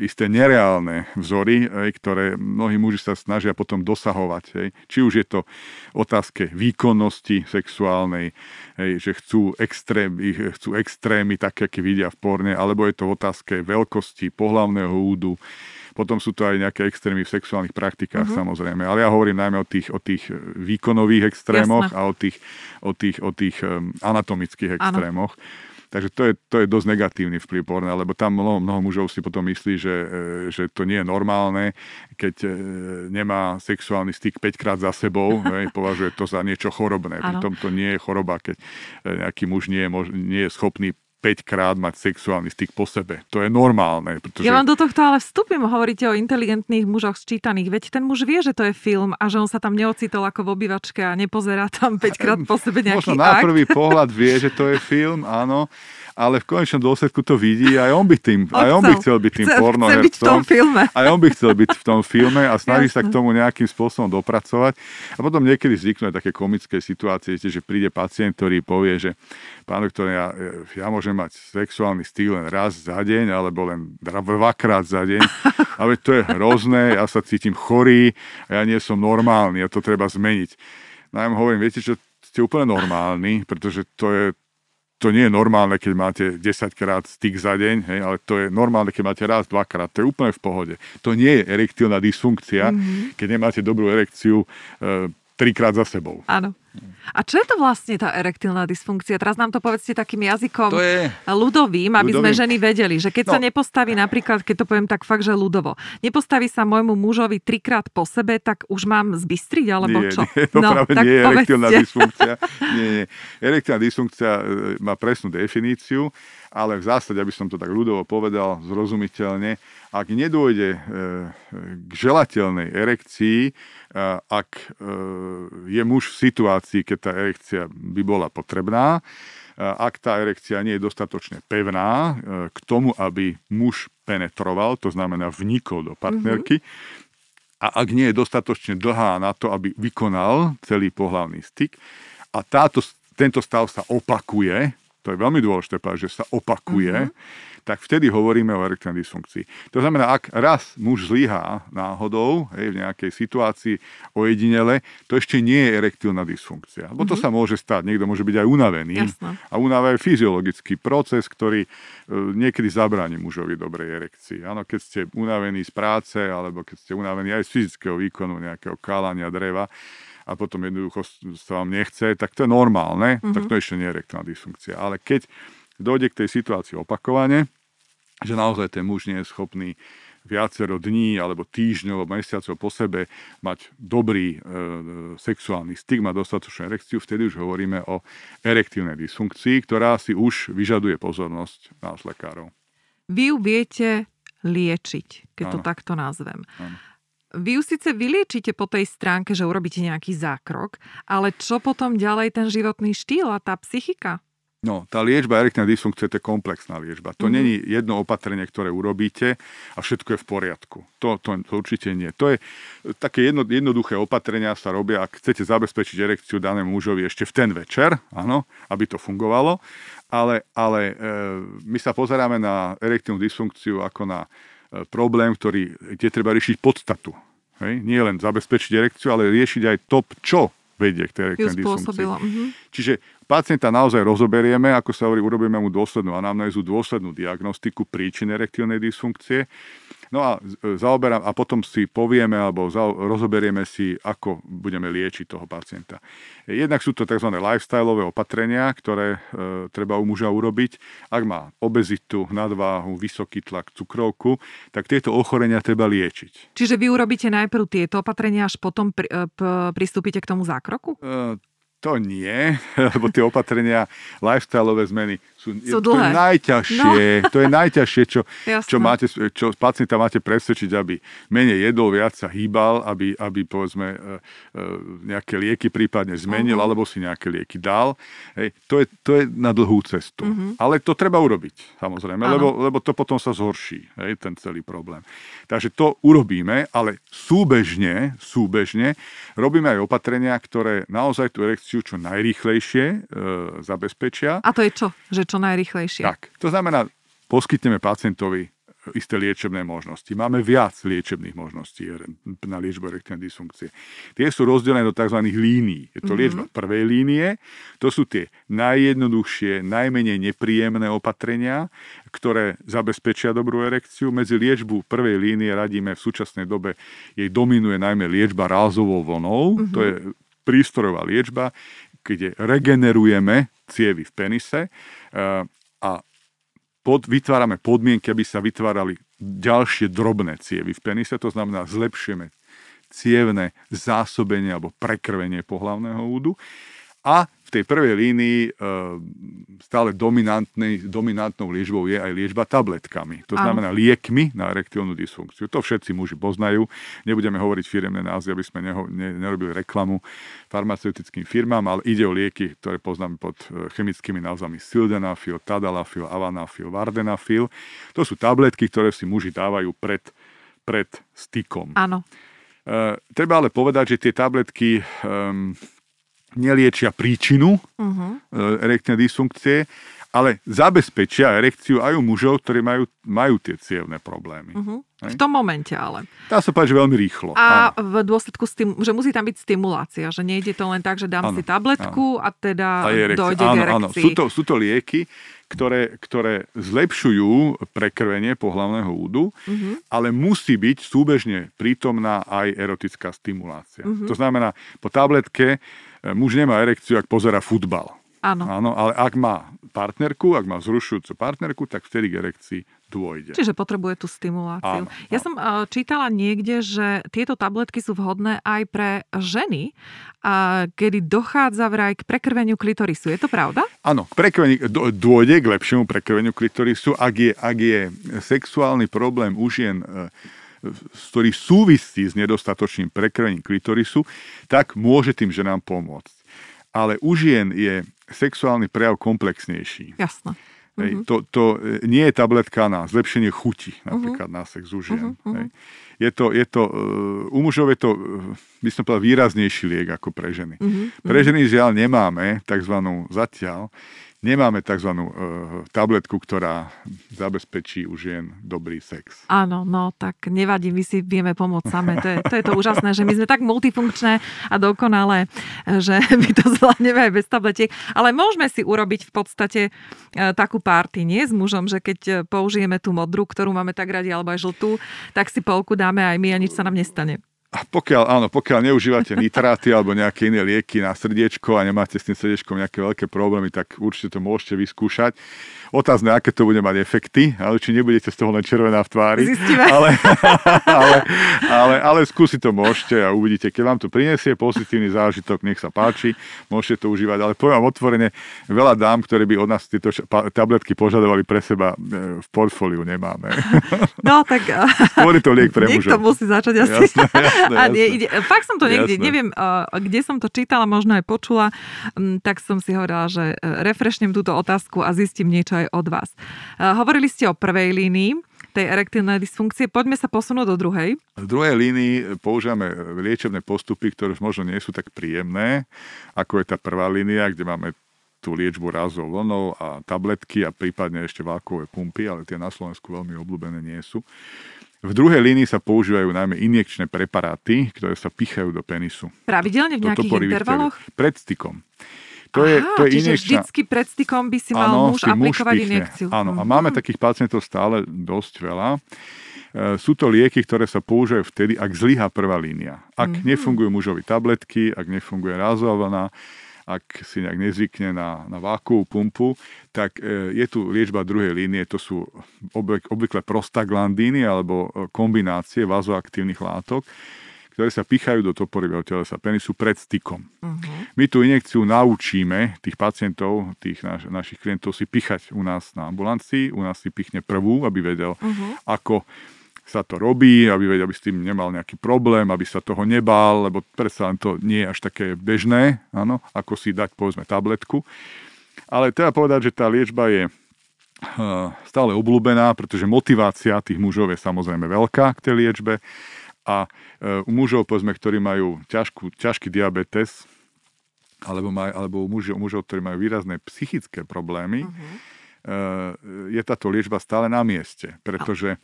isté nereálne vzory, hej, ktoré mnohí muži sa snažia potom dosahovať. Hej. Či už je to otázke výkonnosti sexuálnej, hej, že chcú, extrém, chcú extrémy také, aké vidia v porne, alebo je to otázke veľkosti pohlavného údu, potom sú to aj nejaké extrémy v sexuálnych praktikách uh-huh. samozrejme. Ale ja hovorím najmä o tých, o tých výkonových extrémoch Jasne. a o tých, o tých, o tých um, anatomických extrémoch. Ano. Takže to je, to je dosť negatívny vplyv porna, lebo tam mnoho, mnoho mužov si potom myslí, že, e, že to nie je normálne, keď e, nemá sexuálny styk 5 krát za sebou, hej, považuje to za niečo chorobné. Pritom to nie je choroba, keď e, nejaký muž nie je, mož, nie je schopný 5 krát mať sexuálny styk po sebe. To je normálne. Pretože... Ja vám do tohto ale vstupím, hovoríte o inteligentných mužoch sčítaných. Veď ten muž vie, že to je film a že on sa tam neocitol ako v obývačke a nepozerá tam 5 krát po sebe nejaký Možno na prvý pohľad vie, že to je film, áno ale v konečnom dôsledku to vidí aj on by, tým, aj on by chcel byť tým chce, pornohercom. Byť v tom filme. Aj on by chcel byť v tom filme a snaží Jasne. sa k tomu nejakým spôsobom dopracovať. A potom niekedy vzniknú aj také komické situácie, že príde pacient, ktorý povie, že pán doktor, ja, ja môžem mať sexuálny styl len raz za deň, alebo len dvakrát za deň. Ale to je hrozné, ja sa cítim chorý a ja nie som normálny a to treba zmeniť. No ja hovorím, viete čo, ste úplne normálni, pretože to je, to nie je normálne, keď máte 10 krát styk za deň, hej, ale to je normálne, keď máte raz, dvakrát. To je úplne v pohode. To nie je erektilná dysfunkcia, mm-hmm. keď nemáte dobrú erekciu e, trikrát za sebou. Áno. A čo je to vlastne tá erektilná dysfunkcia? Teraz nám to povedzte takým jazykom je... ľudovým, aby ľudovým. sme ženy vedeli, že keď no. sa nepostaví napríklad, keď to poviem tak fakt, že ľudovo, nepostaví sa môjmu mužovi trikrát po sebe, tak už mám zbystriť, alebo nie, čo? Nie, to no, práve nie je erektilná dysfunkcia. Nie, nie. Erektilná dysfunkcia e, má presnú definíciu, ale v zásade, aby som to tak ľudovo povedal, zrozumiteľne, ak nedôjde e, k želateľnej erekcii, ak e, je muž v situácii, keď tá erekcia by bola potrebná, ak tá erekcia nie je dostatočne pevná e, k tomu, aby muž penetroval, to znamená vnikol do partnerky, mm-hmm. a ak nie je dostatočne dlhá na to, aby vykonal celý pohlavný styk, a táto, tento stav sa opakuje, to je veľmi dôležité že sa opakuje, mm-hmm tak vtedy hovoríme o erektívnej dysfunkcii. To znamená, ak raz muž zlyhá náhodou hej, v nejakej situácii ojedinele, to ešte nie je erektilná dysfunkcia. Lebo to mm-hmm. sa môže stať. Niekto môže byť aj unavený. Jasne. A únava je fyziologický proces, ktorý e, niekedy zabráni mužovi dobrej erekcii. Áno, keď ste unavení z práce, alebo keď ste unavení aj z fyzického výkonu, nejakého kalania dreva, a potom jednoducho sa vám nechce, tak to je normálne, mm-hmm. tak to ešte nie je erektálna dysfunkcia. Ale keď dojde k tej situácii opakovane, že naozaj ten muž nie je schopný viacero dní alebo týždňov alebo mesiacov po sebe mať dobrý e, sexuálny styk, mať dostatočnú erekciu, vtedy už hovoríme o erektívnej dysfunkcii, ktorá si už vyžaduje pozornosť nás lekárov. Vy ju viete liečiť, keď ano. to takto nazvem. Ano. Vy ju síce vyliečite po tej stránke, že urobíte nejaký zákrok, ale čo potom ďalej ten životný štýl a tá psychika? No, tá liečba erektnej dysfunkcie to je komplexná liečba. To mm-hmm. není jedno opatrenie, ktoré urobíte a všetko je v poriadku. To, to, to určite nie. To je také jedno, jednoduché opatrenia sa robia, ak chcete zabezpečiť erekciu danému mužovi ešte v ten večer, áno, aby to fungovalo. Ale, ale e, my sa pozeráme na erektívnu dysfunkciu ako na e, problém, ktorý, kde treba riešiť podstatu. Hej? Nie len zabezpečiť erekciu, ale riešiť aj to, čo vedie k tej dysfunkcii. Mm-hmm. Čiže Pacienta naozaj rozoberieme, ako sa hovorí, urobíme mu dôslednú anamnézu, dôslednú diagnostiku príčin erektívnej dysfunkcie. No a, zaoberám, a potom si povieme alebo rozoberieme si, ako budeme liečiť toho pacienta. Jednak sú to tzv. lifestyleové opatrenia, ktoré e, treba u muža urobiť. Ak má obezitu, nadváhu, vysoký tlak, cukrovku, tak tieto ochorenia treba liečiť. Čiže vy urobíte najprv tieto opatrenia, až potom pri, e, p, pristúpite k tomu zákroku? E, to nie, lebo tie opatrenia, lifestyleové zmeny sú, sú to je najťažšie, no. to je najťažšie, čo, čo, máte, čo pacienta máte presvedčiť, aby menej jedol, viac sa hýbal, aby, aby povedzme e, e, nejaké lieky prípadne zmenil, uh-huh. alebo si nejaké lieky dal. Hej, to, je, to je na dlhú cestu. Uh-huh. Ale to treba urobiť, samozrejme, lebo, lebo to potom sa zhorší, hej, ten celý problém. Takže to urobíme, ale súbežne, súbežne robíme aj opatrenia, ktoré naozaj tú erekciu čo najrýchlejšie e, zabezpečia. A to je čo? Že čo najrychlejšie. Tak, to znamená, poskytneme pacientovi isté liečebné možnosti. Máme viac liečebných možností na liečbu erektívnej dysfunkcie. Tie sú rozdelené do tzv. línií. Je to mm-hmm. liečba prvej línie, to sú tie najjednoduchšie, najmenej nepríjemné opatrenia, ktoré zabezpečia dobrú erekciu. Medzi liečbu prvej línie radíme v súčasnej dobe, jej dominuje najmä liečba rázovou vlnou, mm-hmm. to je prístrojová liečba, kde regenerujeme cievy v penise a pod, vytvárame podmienky, aby sa vytvárali ďalšie drobné cievy v penise, to znamená zlepšujeme cievne zásobenie alebo prekrvenie pohlavného údu. A tej prvej línii e, stále dominantnou liečbou je aj liečba tabletkami. To znamená liekmi na erektívnu dysfunkciu. To všetci muži poznajú. Nebudeme hovoriť firemné názvy, aby sme neho, ne, nerobili reklamu farmaceutickým firmám, ale ide o lieky, ktoré poznáme pod e, chemickými názvami sildenafil, tadalafil, avanafil, vardenafil. To sú tabletky, ktoré si muži dávajú pred, pred stykom. Áno. Uh, treba ale povedať, že tie tabletky um, neliečia príčinu uh-huh. erektnej dysfunkcie, ale zabezpečia erekciu aj u mužov, ktorí majú, majú tie cievne problémy. Uh-huh. V tom momente ale. Dá sa povedať, že veľmi rýchlo. A áno. v dôsledku, stim- že musí tam byť stimulácia, že nejde to len tak, že dám áno, si tabletku áno. a teda a dojde áno, k erekcii. Áno, sú to, sú to lieky, ktoré, ktoré zlepšujú prekrvenie pohlavného údu, uh-huh. ale musí byť súbežne prítomná aj erotická stimulácia. Uh-huh. To znamená, po tabletke muž nemá erekciu, ak pozera futbal. Áno. Áno, ale ak má partnerku, ak má zrušujúcu partnerku, tak vtedy k erekcii dôjde. Čiže potrebuje tú stimuláciu. Áno, ja áno. som uh, čítala niekde, že tieto tabletky sú vhodné aj pre ženy, kedy dochádza vraj k prekrveniu klitorisu. Je to pravda? Áno, prekrvenie, dôjde k lepšiemu prekrveniu klitorisu, ak je, ak je sexuálny problém u žien uh, ktorý súvisí s nedostatočným prekrvením klitorisu, tak môže tým ženám pomôcť. Ale u žien je sexuálny prejav komplexnejší. Jasné. Hej, uh-huh. to, to e, nie je tabletka na zlepšenie chuti, napríklad uh-huh. na sex u žien. Uh-huh. Hej. Je to, je to, uh, u mužov je to, uh, by som povedal, výraznejší liek ako pre ženy. Uh-huh. Pre ženy žiaľ nemáme tzv. zatiaľ nemáme tzv. Uh, tabletku, ktorá zabezpečí u žien dobrý sex. Áno, no tak nevadí, my si vieme pomôcť same. To je, to je to úžasné, že my sme tak multifunkčné a dokonalé, že my to zvládneme aj bez tabletiek. Ale môžeme si urobiť v podstate uh, takú párty, nie s mužom, že keď použijeme tú modrú, ktorú máme tak radi, alebo aj žltú, tak si polku dáme aj my a nič sa nám nestane. A pokiaľ, áno, pokiaľ neužívate nitráty alebo nejaké iné lieky na srdiečko a nemáte s tým srdiečkom nejaké veľké problémy, tak určite to môžete vyskúšať. Otázne, aké to bude mať efekty, ale či nebudete z toho len červená v tvári. Zistíme. Ale, ale, ale, ale skúsiť to môžete a uvidíte, keď vám to prinesie pozitívny zážitok, nech sa páči, môžete to užívať. Ale poviem otvorene, veľa dám, ktoré by od nás tieto tabletky požadovali pre seba e, v portfóliu nemáme. No tak... Skôr to liek pre mužov. Niekto musí začať asi. Jasné, jasné, a nie, ide, fakt som to niekde, jasné. neviem, kde som to čítala, možno aj počula, tak som si hovorila, že e, refreshnem túto otázku a zistím niečo aj od vás. E, hovorili ste o prvej línii, tej erektilnej dysfunkcie. Poďme sa posunúť do druhej. V druhej línii používame liečebné postupy, ktoré možno nie sú tak príjemné, ako je tá prvá línia, kde máme tú liečbu razov vlnou a tabletky a prípadne ešte vákové pumpy, ale tie na Slovensku veľmi obľúbené nie sú. V druhej línii sa používajú najmä injekčné preparáty, ktoré sa pichajú do penisu. Pravidelne v nejakých intervaloch? Pred stykom. To je, Aha, to je injekčná... vždycky pred stykom by si mal ano, muž aplikovať muž injekciu. Áno, a máme mhm. takých pacientov stále dosť veľa. E, sú to lieky, ktoré sa používajú vtedy, ak zlyhá prvá línia. Ak mm-hmm. nefungujú mužovi tabletky, ak nefunguje rázová ak si nejak nezvykne na, na vákuovú pumpu, tak e, je tu liečba druhej línie, to sú obvykle prostaglandíny alebo e, kombinácie vazoaktívnych látok, ktoré sa pichajú do toporivého telesa penisu pred stykom. Uh-huh. My tú injekciu naučíme tých pacientov, tých naš, našich klientov si pichať u nás na ambulancii, u nás si pichne prvú, aby vedel, uh-huh. ako sa to robí, aby vedel, aby s tým nemal nejaký problém, aby sa toho nebál, lebo predsa len to nie je až také bežné, áno, ako si dať povedzme tabletku. Ale treba povedať, že tá liečba je eh, stále obľúbená, pretože motivácia tých mužov je samozrejme veľká k tej liečbe a e, u mužov, povedzme, ktorí majú ťažkú, ťažký diabetes, alebo, maj, alebo u mužov, mužov, ktorí majú výrazné psychické problémy, uh-huh. Je táto liečba stále na mieste, pretože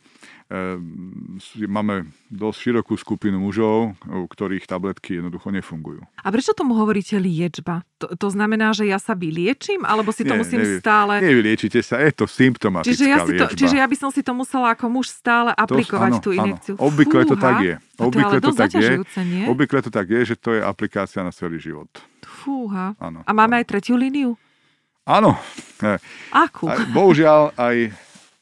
Ehm, máme dosť širokú skupinu mužov, u ktorých tabletky jednoducho nefungujú. A prečo tomu hovoríte liečba? To, to znamená, že ja sa vyliečím? Alebo si to Nie, musím nevy, stále... Nevyliečite sa, je to symptomatická čiže ja si to, liečba. Čiže ja by som si to musela ako muž stále aplikovať to, áno, tú injekciu. Áno. Obvykle Fúha. to tak je. Obvykle to, to tak je. Nie? Obvykle to tak je, že to je aplikácia na celý život. Fúha. Áno, A máme áno. aj tretiu líniu? Áno. Akú? Bohužiaľ aj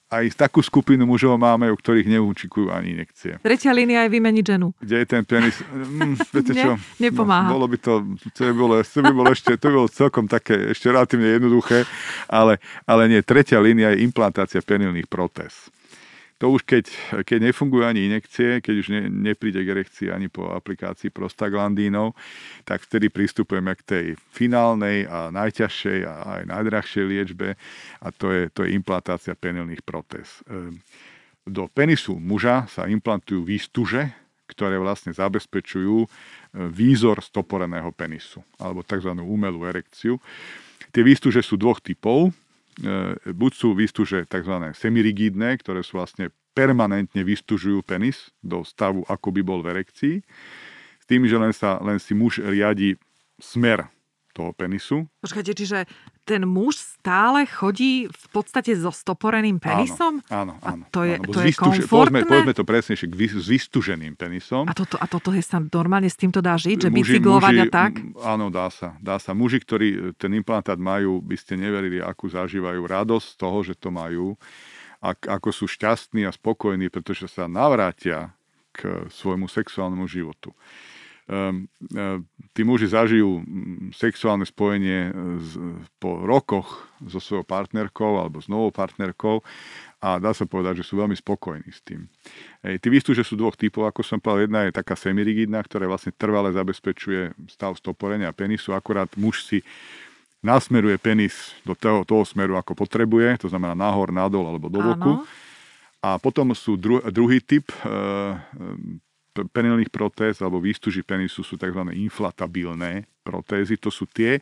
aj takú skupinu mužov máme, u ktorých neúčikujú ani injekcie. Tretia línia je vymeniť ženu. Kde je ten penis? Mm, viete čo? Ne, nepomáha. No, bolo by to, to by bolo, to by bolo ešte, to by bolo celkom také, ešte relatívne jednoduché, ale, ale nie. Tretia línia je implantácia penilných protéz to už keď, keď nefungujú ani injekcie, keď už ne, nepríde k erekcii ani po aplikácii prostaglandínov, tak vtedy pristupujeme k tej finálnej a najťažšej a aj najdrahšej liečbe a to je, to je implantácia penilných protéz. Ehm, do penisu muža sa implantujú výstuže, ktoré vlastne zabezpečujú e, výzor stoporeného penisu, alebo tzv. umelú erekciu. Tie výstuže sú dvoch typov. E, buď sú výstuže tzv. semirigidné, ktoré sú vlastne permanentne vystužujú penis do stavu, ako by bol v erekcii, s tým, že len, sa, len si muž riadi smer toho penisu. Počkajte, čiže ten muž stále chodí v podstate so stoporeným penisom? Áno, áno. A to je, áno, to je komfortné? Povedzme, povedzme to presnejšie, s vystuženým penisom. A toto, a toto je sa normálne s týmto dá žiť? Že muži, bicyklovať muži, a tak? Áno, dá sa. Dá sa. Muži, ktorí ten implantát majú, by ste neverili, akú zažívajú radosť z toho, že to majú. Ak, ako sú šťastní a spokojní, pretože sa navrátia k svojmu sexuálnemu životu. Ehm, ehm, tí muži zažijú mm, sexuálne spojenie z, po rokoch so svojou partnerkou alebo s novou partnerkou a dá sa povedať, že sú veľmi spokojní s tým. Ej, tí výstuže sú dvoch typov, ako som povedal, jedna je taká semirigidná, ktorá vlastne trvale zabezpečuje stav stoporenia penisu, akurát muž si nasmeruje penis do toho, toho smeru, ako potrebuje, to znamená nahor, nadol alebo do boku. Áno. A potom sú dru, druhý typ e, penilných protéz alebo výstuží penisu sú tzv. inflatabilné protézy. To sú tie,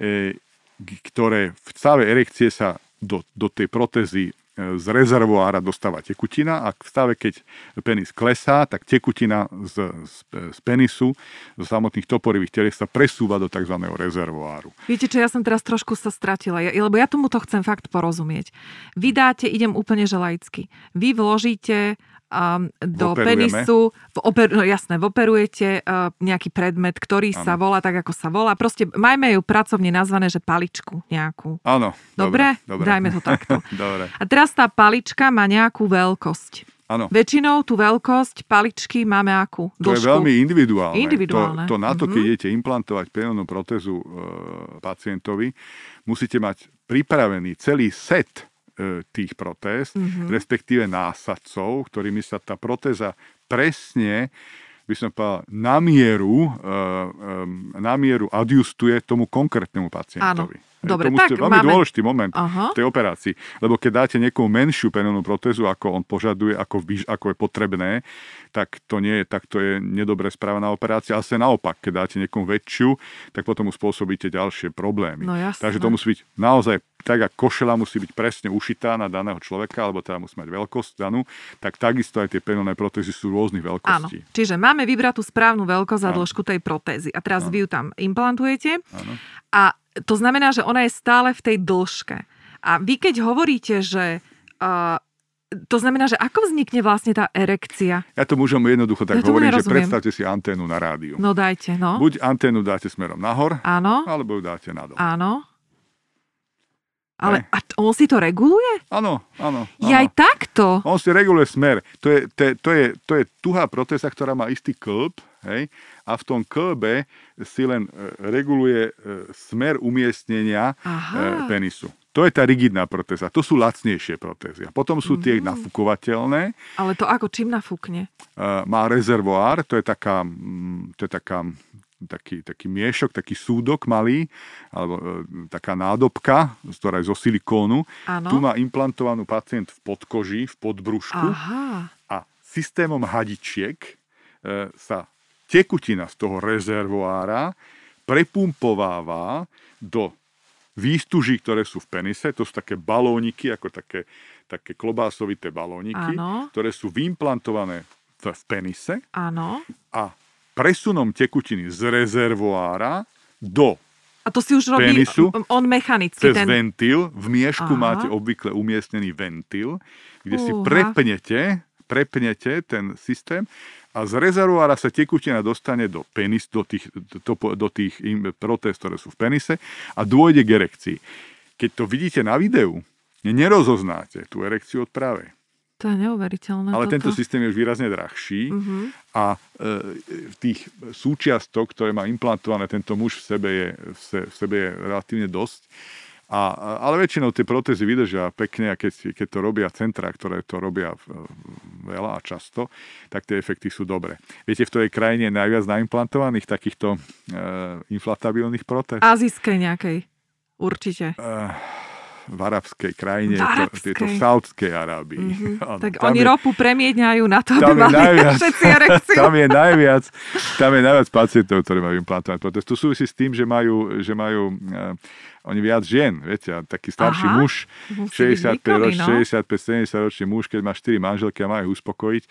e, ktoré v stave erekcie sa do, do tej protézy e, z rezervoára dostáva tekutina a v stave, keď penis klesá, tak tekutina z, z, z penisu, zo samotných toporivých telies sa presúva do tzv. rezervoáru. Viete čo, ja som teraz trošku sa stratila, ja, lebo ja tomuto chcem fakt porozumieť. Vy dáte, idem úplne želajcky, vy vložíte um, do Operujeme. penisu, v oper, no jasné, operujete uh, nejaký predmet, ktorý Áno. sa volá tak, ako sa volá. Proste majme ju pracovne nazvané, že paličku nejakú. Áno. Dobre? dobre. Dajme to takto. dobre. A teraz tá palička má nejakú veľkosť. Áno. Väčšinou tú veľkosť paličky máme akú? To je Dĺžku? veľmi individuálne. Individuálne. To, to na to, Mhm. keď idete implantovať penálnu protézu e, pacientovi, musíte mať pripravený celý set e, tých protéz, Mhm. respektíve násadcov, ktorými sa tá protéza presne by som povedal, na mieru, e, e, na mieru adjustuje tomu konkrétnemu pacientovi. Hej, Dobre, to musí- tak veľmi máme- dôležitý moment Aha. v tej operácii. Lebo keď dáte niekomu menšiu penálnu protézu, ako on požaduje, ako, vyž- ako je potrebné, tak to nie je, tak to je nedobre správaná operácia. Ale sa naopak, keď dáte niekomu väčšiu, tak potom mu spôsobíte ďalšie problémy. No jasné. Takže to musí byť naozaj tak, ako košela musí byť presne ušitá na daného človeka, alebo teda musí mať veľkosť danú, tak takisto aj tie penálne protézy sú rôznych Áno, veľkostí. čiže máme vybrať tú správnu veľkosť a Áno. dĺžku tej protézy. A teraz vy ju tam implantujete Áno. a to znamená, že ona je stále v tej dĺžke. A vy keď hovoríte, že... Uh, to znamená, že ako vznikne vlastne tá erekcia? Ja to môžem jednoducho tak Ja hovorím, že predstavte si anténu na rádiu. No dajte, no. Buď anténu dáte smerom nahor, Áno, alebo ju dáte nadol. áno. Ale a on si to reguluje? Áno, áno. áno. Ja aj takto? On si reguluje smer. To je, to, to, je, to je tuhá protéza, ktorá má istý klb, hej? a v tom klbe si len e, reguluje e, smer umiestnenia Aha. e, penisu. To je tá rigidná protéza. To sú lacnejšie protézy. A potom sú tie Mhm. nafukovateľné. Ale to ako čím nafúkne? Má rezervoár, to je taká, mm, to je taká taký, taký miešok, taký súdok malý, alebo e, taká nádobka, ktorá je zo silikónu. Áno. Tu má implantovanú pacient v podkoži, v podbrúšku Aha. a systémom hadičiek e, sa tekutina z toho rezervoára prepumpováva do výstuží, ktoré sú v penise. To sú také balóniky, ako také, také klobásovité balóniky, Áno. ktoré sú vymplantované v, v penise Áno. a presunom tekutiny z rezervoára do A to si už robí Penisu? on mechanicky. cez ten... ventil. V miešku Aha. máte obvykle umiestnený ventil, kde si Fúha. prepnete, prepnete ten systém a z rezervoára sa tekutina dostane do penis, do tých, do, do tých protéz, ktoré sú v penise a dôjde k erekcii. Keď to vidíte na videu, nerozoznáte tú erekciu od pravej. To je neuveriteľné. Ale toto. tento systém je už výrazne drahší Mhm. a e, tých súčiastok, ktoré má implantované tento muž v sebe je, v se, v sebe je relatívne dosť. A, ale väčšinou tie protézy vydržia pekne a keď, keď to robia centra, ktoré to robia veľa a často, tak tie efekty sú dobré. Viete, v ktorej krajine je najviac naimplantovaných takýchto e, inflatabilných protéz? Azijskej nejakej. Určite. E, v arabskej krajine, V arabskej. je to v Saudskej Arábii. Mhm. Áno, Tak oni je- ropu premieňajú na to, aby tam je mali najviac, všetci erekciu. tam je najviac, tam je najviac pacientov, ktorí majú implantované protézy. To súvisí s tým, že majú, že majú uh, oni viac žien, viete, a taký starší Aha, muž, musí byť 65 výkonný, roč, no. 65-70 ročný muž, keď má 4 manželky a má ich uspokojiť,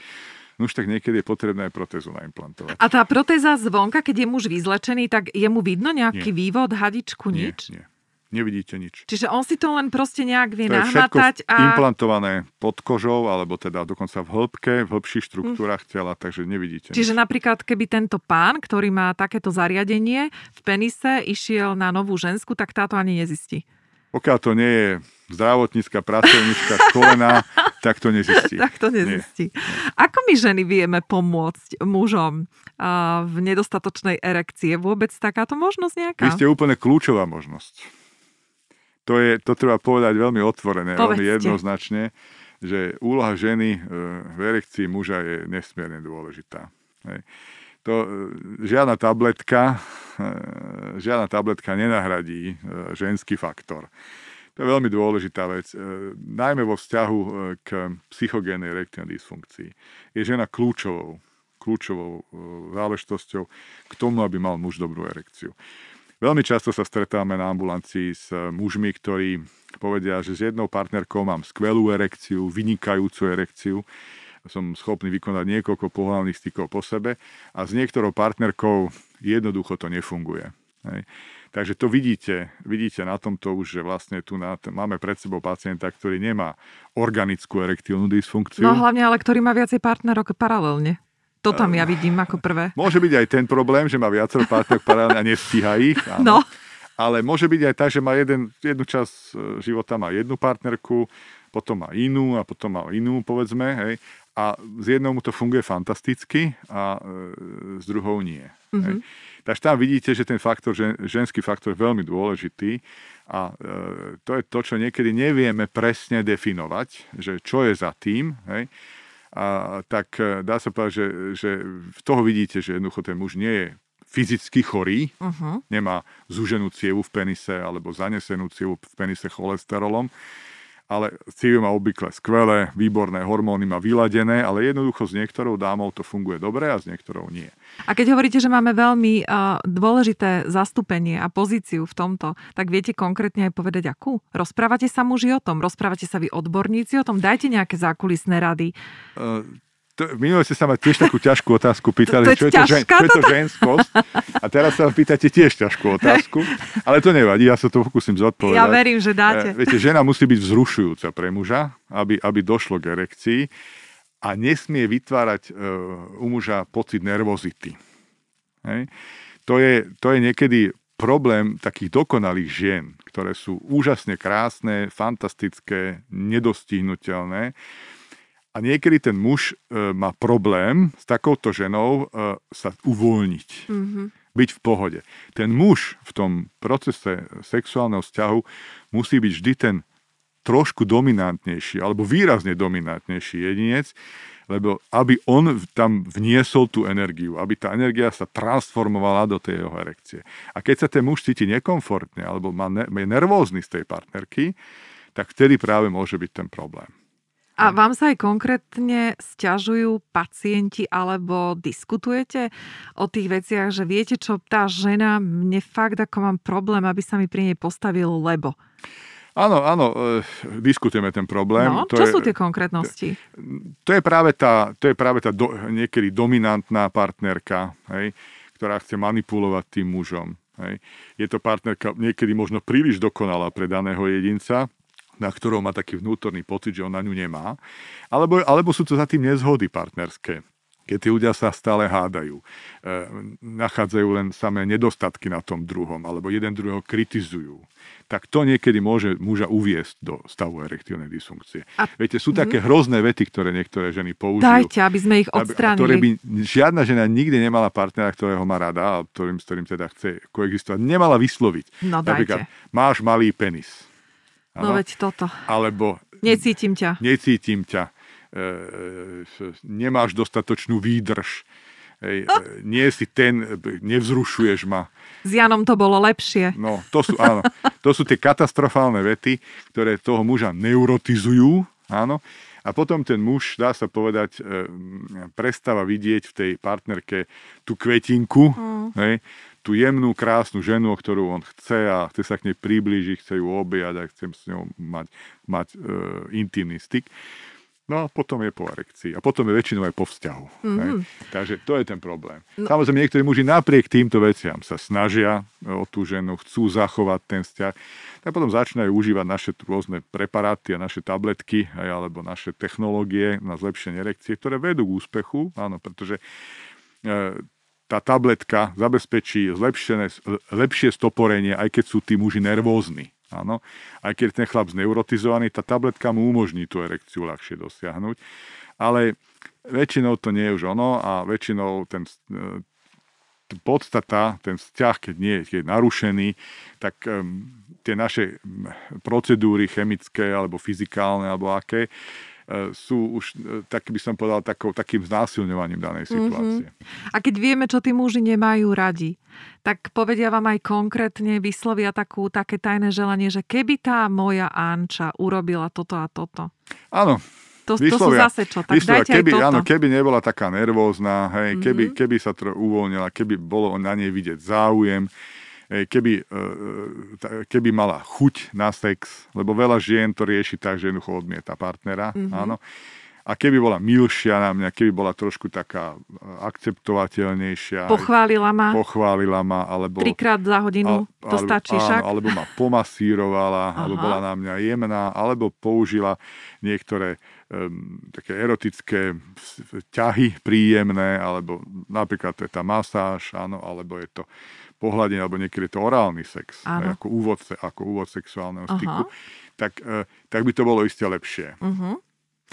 no už tak niekedy je potrebné aj protézu naimplantovať. A tá protéza zvonka, keď je muž vyzlečený, tak je mu vidno nejaký Nie. vývod, hadičku, Nie, nič? nie. Nevidíte nič. Čiže on si to len proste nejak vie To nahmatať a... implantované pod kožou, alebo teda dokonca v hĺbke, v hĺbších štruktúrach tela, takže nevidíte. Čiže nič. napríklad, keby tento pán, ktorý má takéto zariadenie v penise, išiel na novú žensku, tak táto ani nezistí. Pokiaľ to nie je zdravotnícka pracovníčka školená, tak to nezistí. Tak to nezistí. Ako my ženy vieme pomôcť mužom v nedostatočnej erekcie? Vôbec takáto možnosť nejaká? Vy ste úplne kľúčová možnosť. To, je, to treba povedať veľmi otvorené, veľmi Povedzte. jednoznačne, že úloha ženy e, v erekcii muža je nesmierne dôležitá. Hej. To, e, žiadna tabletka, e, žiadna tabletka nenahradí ženský faktor. To je veľmi dôležitá vec, najmä vo vzťahu k psychogénej erektívnej dysfunkcii. Je žena kľúčovou, kľúčovou záležitosťou k tomu, aby mal muž dobrú erekciu. Veľmi často sa stretávame na ambulancii s e, mužmi, ktorí povedia, že s jednou partnerkou mám skvelú erekciu, vynikajúcu erekciu, som schopný vykonať niekoľko pohľavných stykov po sebe a s niektorou partnerkou jednoducho to nefunguje. Hej. Takže to vidíte, vidíte na tomto už, že vlastne tu na, máme pred sebou pacienta, ktorý nemá organickú erektilnú dysfunkciu. No hlavne, ale ktorý má viacej partnerok paralelne. To tam ja vidím ako prvé. Môže byť aj ten problém, že má viacero partnerok paralelne a nestíha ich. Áno. No. Ale môže byť aj tak, že má jeden, jednu časť e, života má jednu partnerku, potom má inú a potom má inú, povedzme, hej. A z jednou mu to funguje fantasticky a e, s druhou nie. Mm-hmm. Hej. Mhm. Takže tam vidíte, že ten faktor, že, ženský faktor je veľmi dôležitý a e, to je to, čo niekedy nevieme presne definovať, že čo je za tým. Hej. A tak e, dá sa povedať, že, že v toho vidíte, že jednoducho ten muž nie je fyzicky chorý, uh-huh. nemá zúženú cievu v penise alebo zanesenú cievu v penise cholesterolom, ale Civi má obvykle skvelé, výborné hormóny, má vyladené, ale jednoducho s niektorou dámou to funguje dobre a s niektorou nie. A keď hovoríte, že máme veľmi uh, dôležité zastúpenie a pozíciu v tomto, tak viete konkrétne aj povedať akú? Rozprávate sa muži o tom? Rozprávate sa vy odborníci o tom? Dajte nejaké zákulisné rady. Uh, to, minule ste sa ma tiež takú ťažkú otázku pýtali, to, to čo, je to, žen, čo je to ženskosť. A teraz sa pýtate tiež ťažkú otázku. Ale to nevadí, ja sa to pokúsim zodpovedať. Ja verím, že dáte. E, viete, žena musí byť vzrušujúca pre muža, aby, aby došlo k erekcii a nesmie vytvárať e, u muža pocit nervozity. Hej. To, je, to je niekedy problém takých dokonalých žien, ktoré sú úžasne krásne, fantastické, nedostihnutelné a niekedy ten muž e, má problém s takouto ženou e, sa uvoľniť. Mm-hmm. Byť v pohode. Ten muž v tom procese sexuálneho vzťahu musí byť vždy ten trošku dominantnejší alebo výrazne dominantnejší jedinec, lebo aby on tam vniesol tú energiu, aby tá energia sa transformovala do tej jeho erekcie. A keď sa ten muž cíti nekomfortne alebo má ne, je nervózny z tej partnerky, tak vtedy práve môže byť ten problém. A vám sa aj konkrétne stiažujú pacienti alebo diskutujete o tých veciach, že viete čo, tá žena, mne fakt ako mám problém, aby sa mi pri nej postavil, lebo... Áno, áno, e, diskutujeme ten problém. No, to čo je, sú tie konkrétnosti? To je práve tá, to je práve tá do, niekedy dominantná partnerka, hej, ktorá chce manipulovať tým mužom. Hej. Je to partnerka niekedy možno príliš dokonalá pre daného jedinca, na ktorou má taký vnútorný pocit, že on na ňu nemá. Alebo, alebo sú to za tým nezhody partnerské keď tí ľudia sa stále hádajú, e, nachádzajú len samé nedostatky na tom druhom, alebo jeden druhého kritizujú, tak to niekedy môže muža uviesť do stavu erektilnej dysfunkcie. A... Viete, sú také mm. hrozné vety, ktoré niektoré ženy použijú. Dajte, aby sme ich odstránili. Ktoré by žiadna žena nikdy nemala partnera, ktorého má rada, a ktorým, s ktorým teda chce koexistovať, nemala vysloviť. No Napríklad, máš malý penis Ano? No veď toto. Alebo... Necítim ťa. Necítim ťa. E, e, nemáš dostatočnú výdrž. Ej, no. e, nie si ten, nevzrušuješ ma. S Janom to bolo lepšie. No, to sú, áno, to sú tie katastrofálne vety, ktoré toho muža neurotizujú, áno, a potom ten muž, dá sa povedať, e, prestáva vidieť v tej partnerke tú kvetinku, mm. hej, tú jemnú, krásnu ženu, o ktorú on chce a chce sa k nej priblížiť, chce ju objať a chce s ňou mať, mať e, intimný styk. No a potom je po erekcii. A potom je väčšinou aj po vzťahu. Mm-hmm. Takže to je ten problém. No. Samozrejme, niektorí muži napriek týmto veciam sa snažia o tú ženu, chcú zachovať ten vzťah, tak potom začínajú užívať naše rôzne preparáty a naše tabletky, aj, alebo naše technológie na zlepšenie erekcie, ktoré vedú k úspechu, áno, pretože e, tá tabletka zabezpečí zlepšené, lepšie stoporenie, aj keď sú tí muži nervózni. Áno. Aj keď ten chlap zneurotizovaný, tá tabletka mu umožní tú erekciu ľahšie dosiahnuť. Ale väčšinou to nie je už ono a väčšinou ten, e, podstata, ten vzťah, keď nie je narušený, tak um, tie naše procedúry chemické alebo fyzikálne alebo aké, sú už, e, tak by som povedal, takou, takým znásilňovaním danej mhm. situácie. Mm-hmm. A keď vieme, čo tí muži nemajú radi, tak povedia vám aj konkrétne, vyslovia takú, také tajné želanie, že keby tá moja Anča urobila toto a toto. Áno, to, to sú zase čo, tak vyslovia, dajte keby, aj toto. Áno, keby nebola taká nervózna, hej, mm-hmm. keby, keby sa to uvoľnila, keby bolo na nej vidieť záujem, keby, e, e, keby mala chuť na sex, lebo veľa žien to rieši tak, že jednoducho odmieta partnera, mm-hmm. áno. a keby bola milšia na mňa, keby bola trošku taká akceptovateľnejšia. Pochválila ma. Pochválila ma, alebo... Trikrát za hodinu, a, to alebo, stačí áno, však. Alebo ma pomasírovala, Aha. alebo bola na mňa jemná, alebo použila niektoré um, také erotické ťahy príjemné, alebo napríklad to je tá masáž, áno, alebo je to pohľadenie, alebo niekedy je to orálny sex, aj, ako, úvod, ako úvod sexuálneho styku, tak, uh, tak by to bolo isté lepšie. Uh-huh.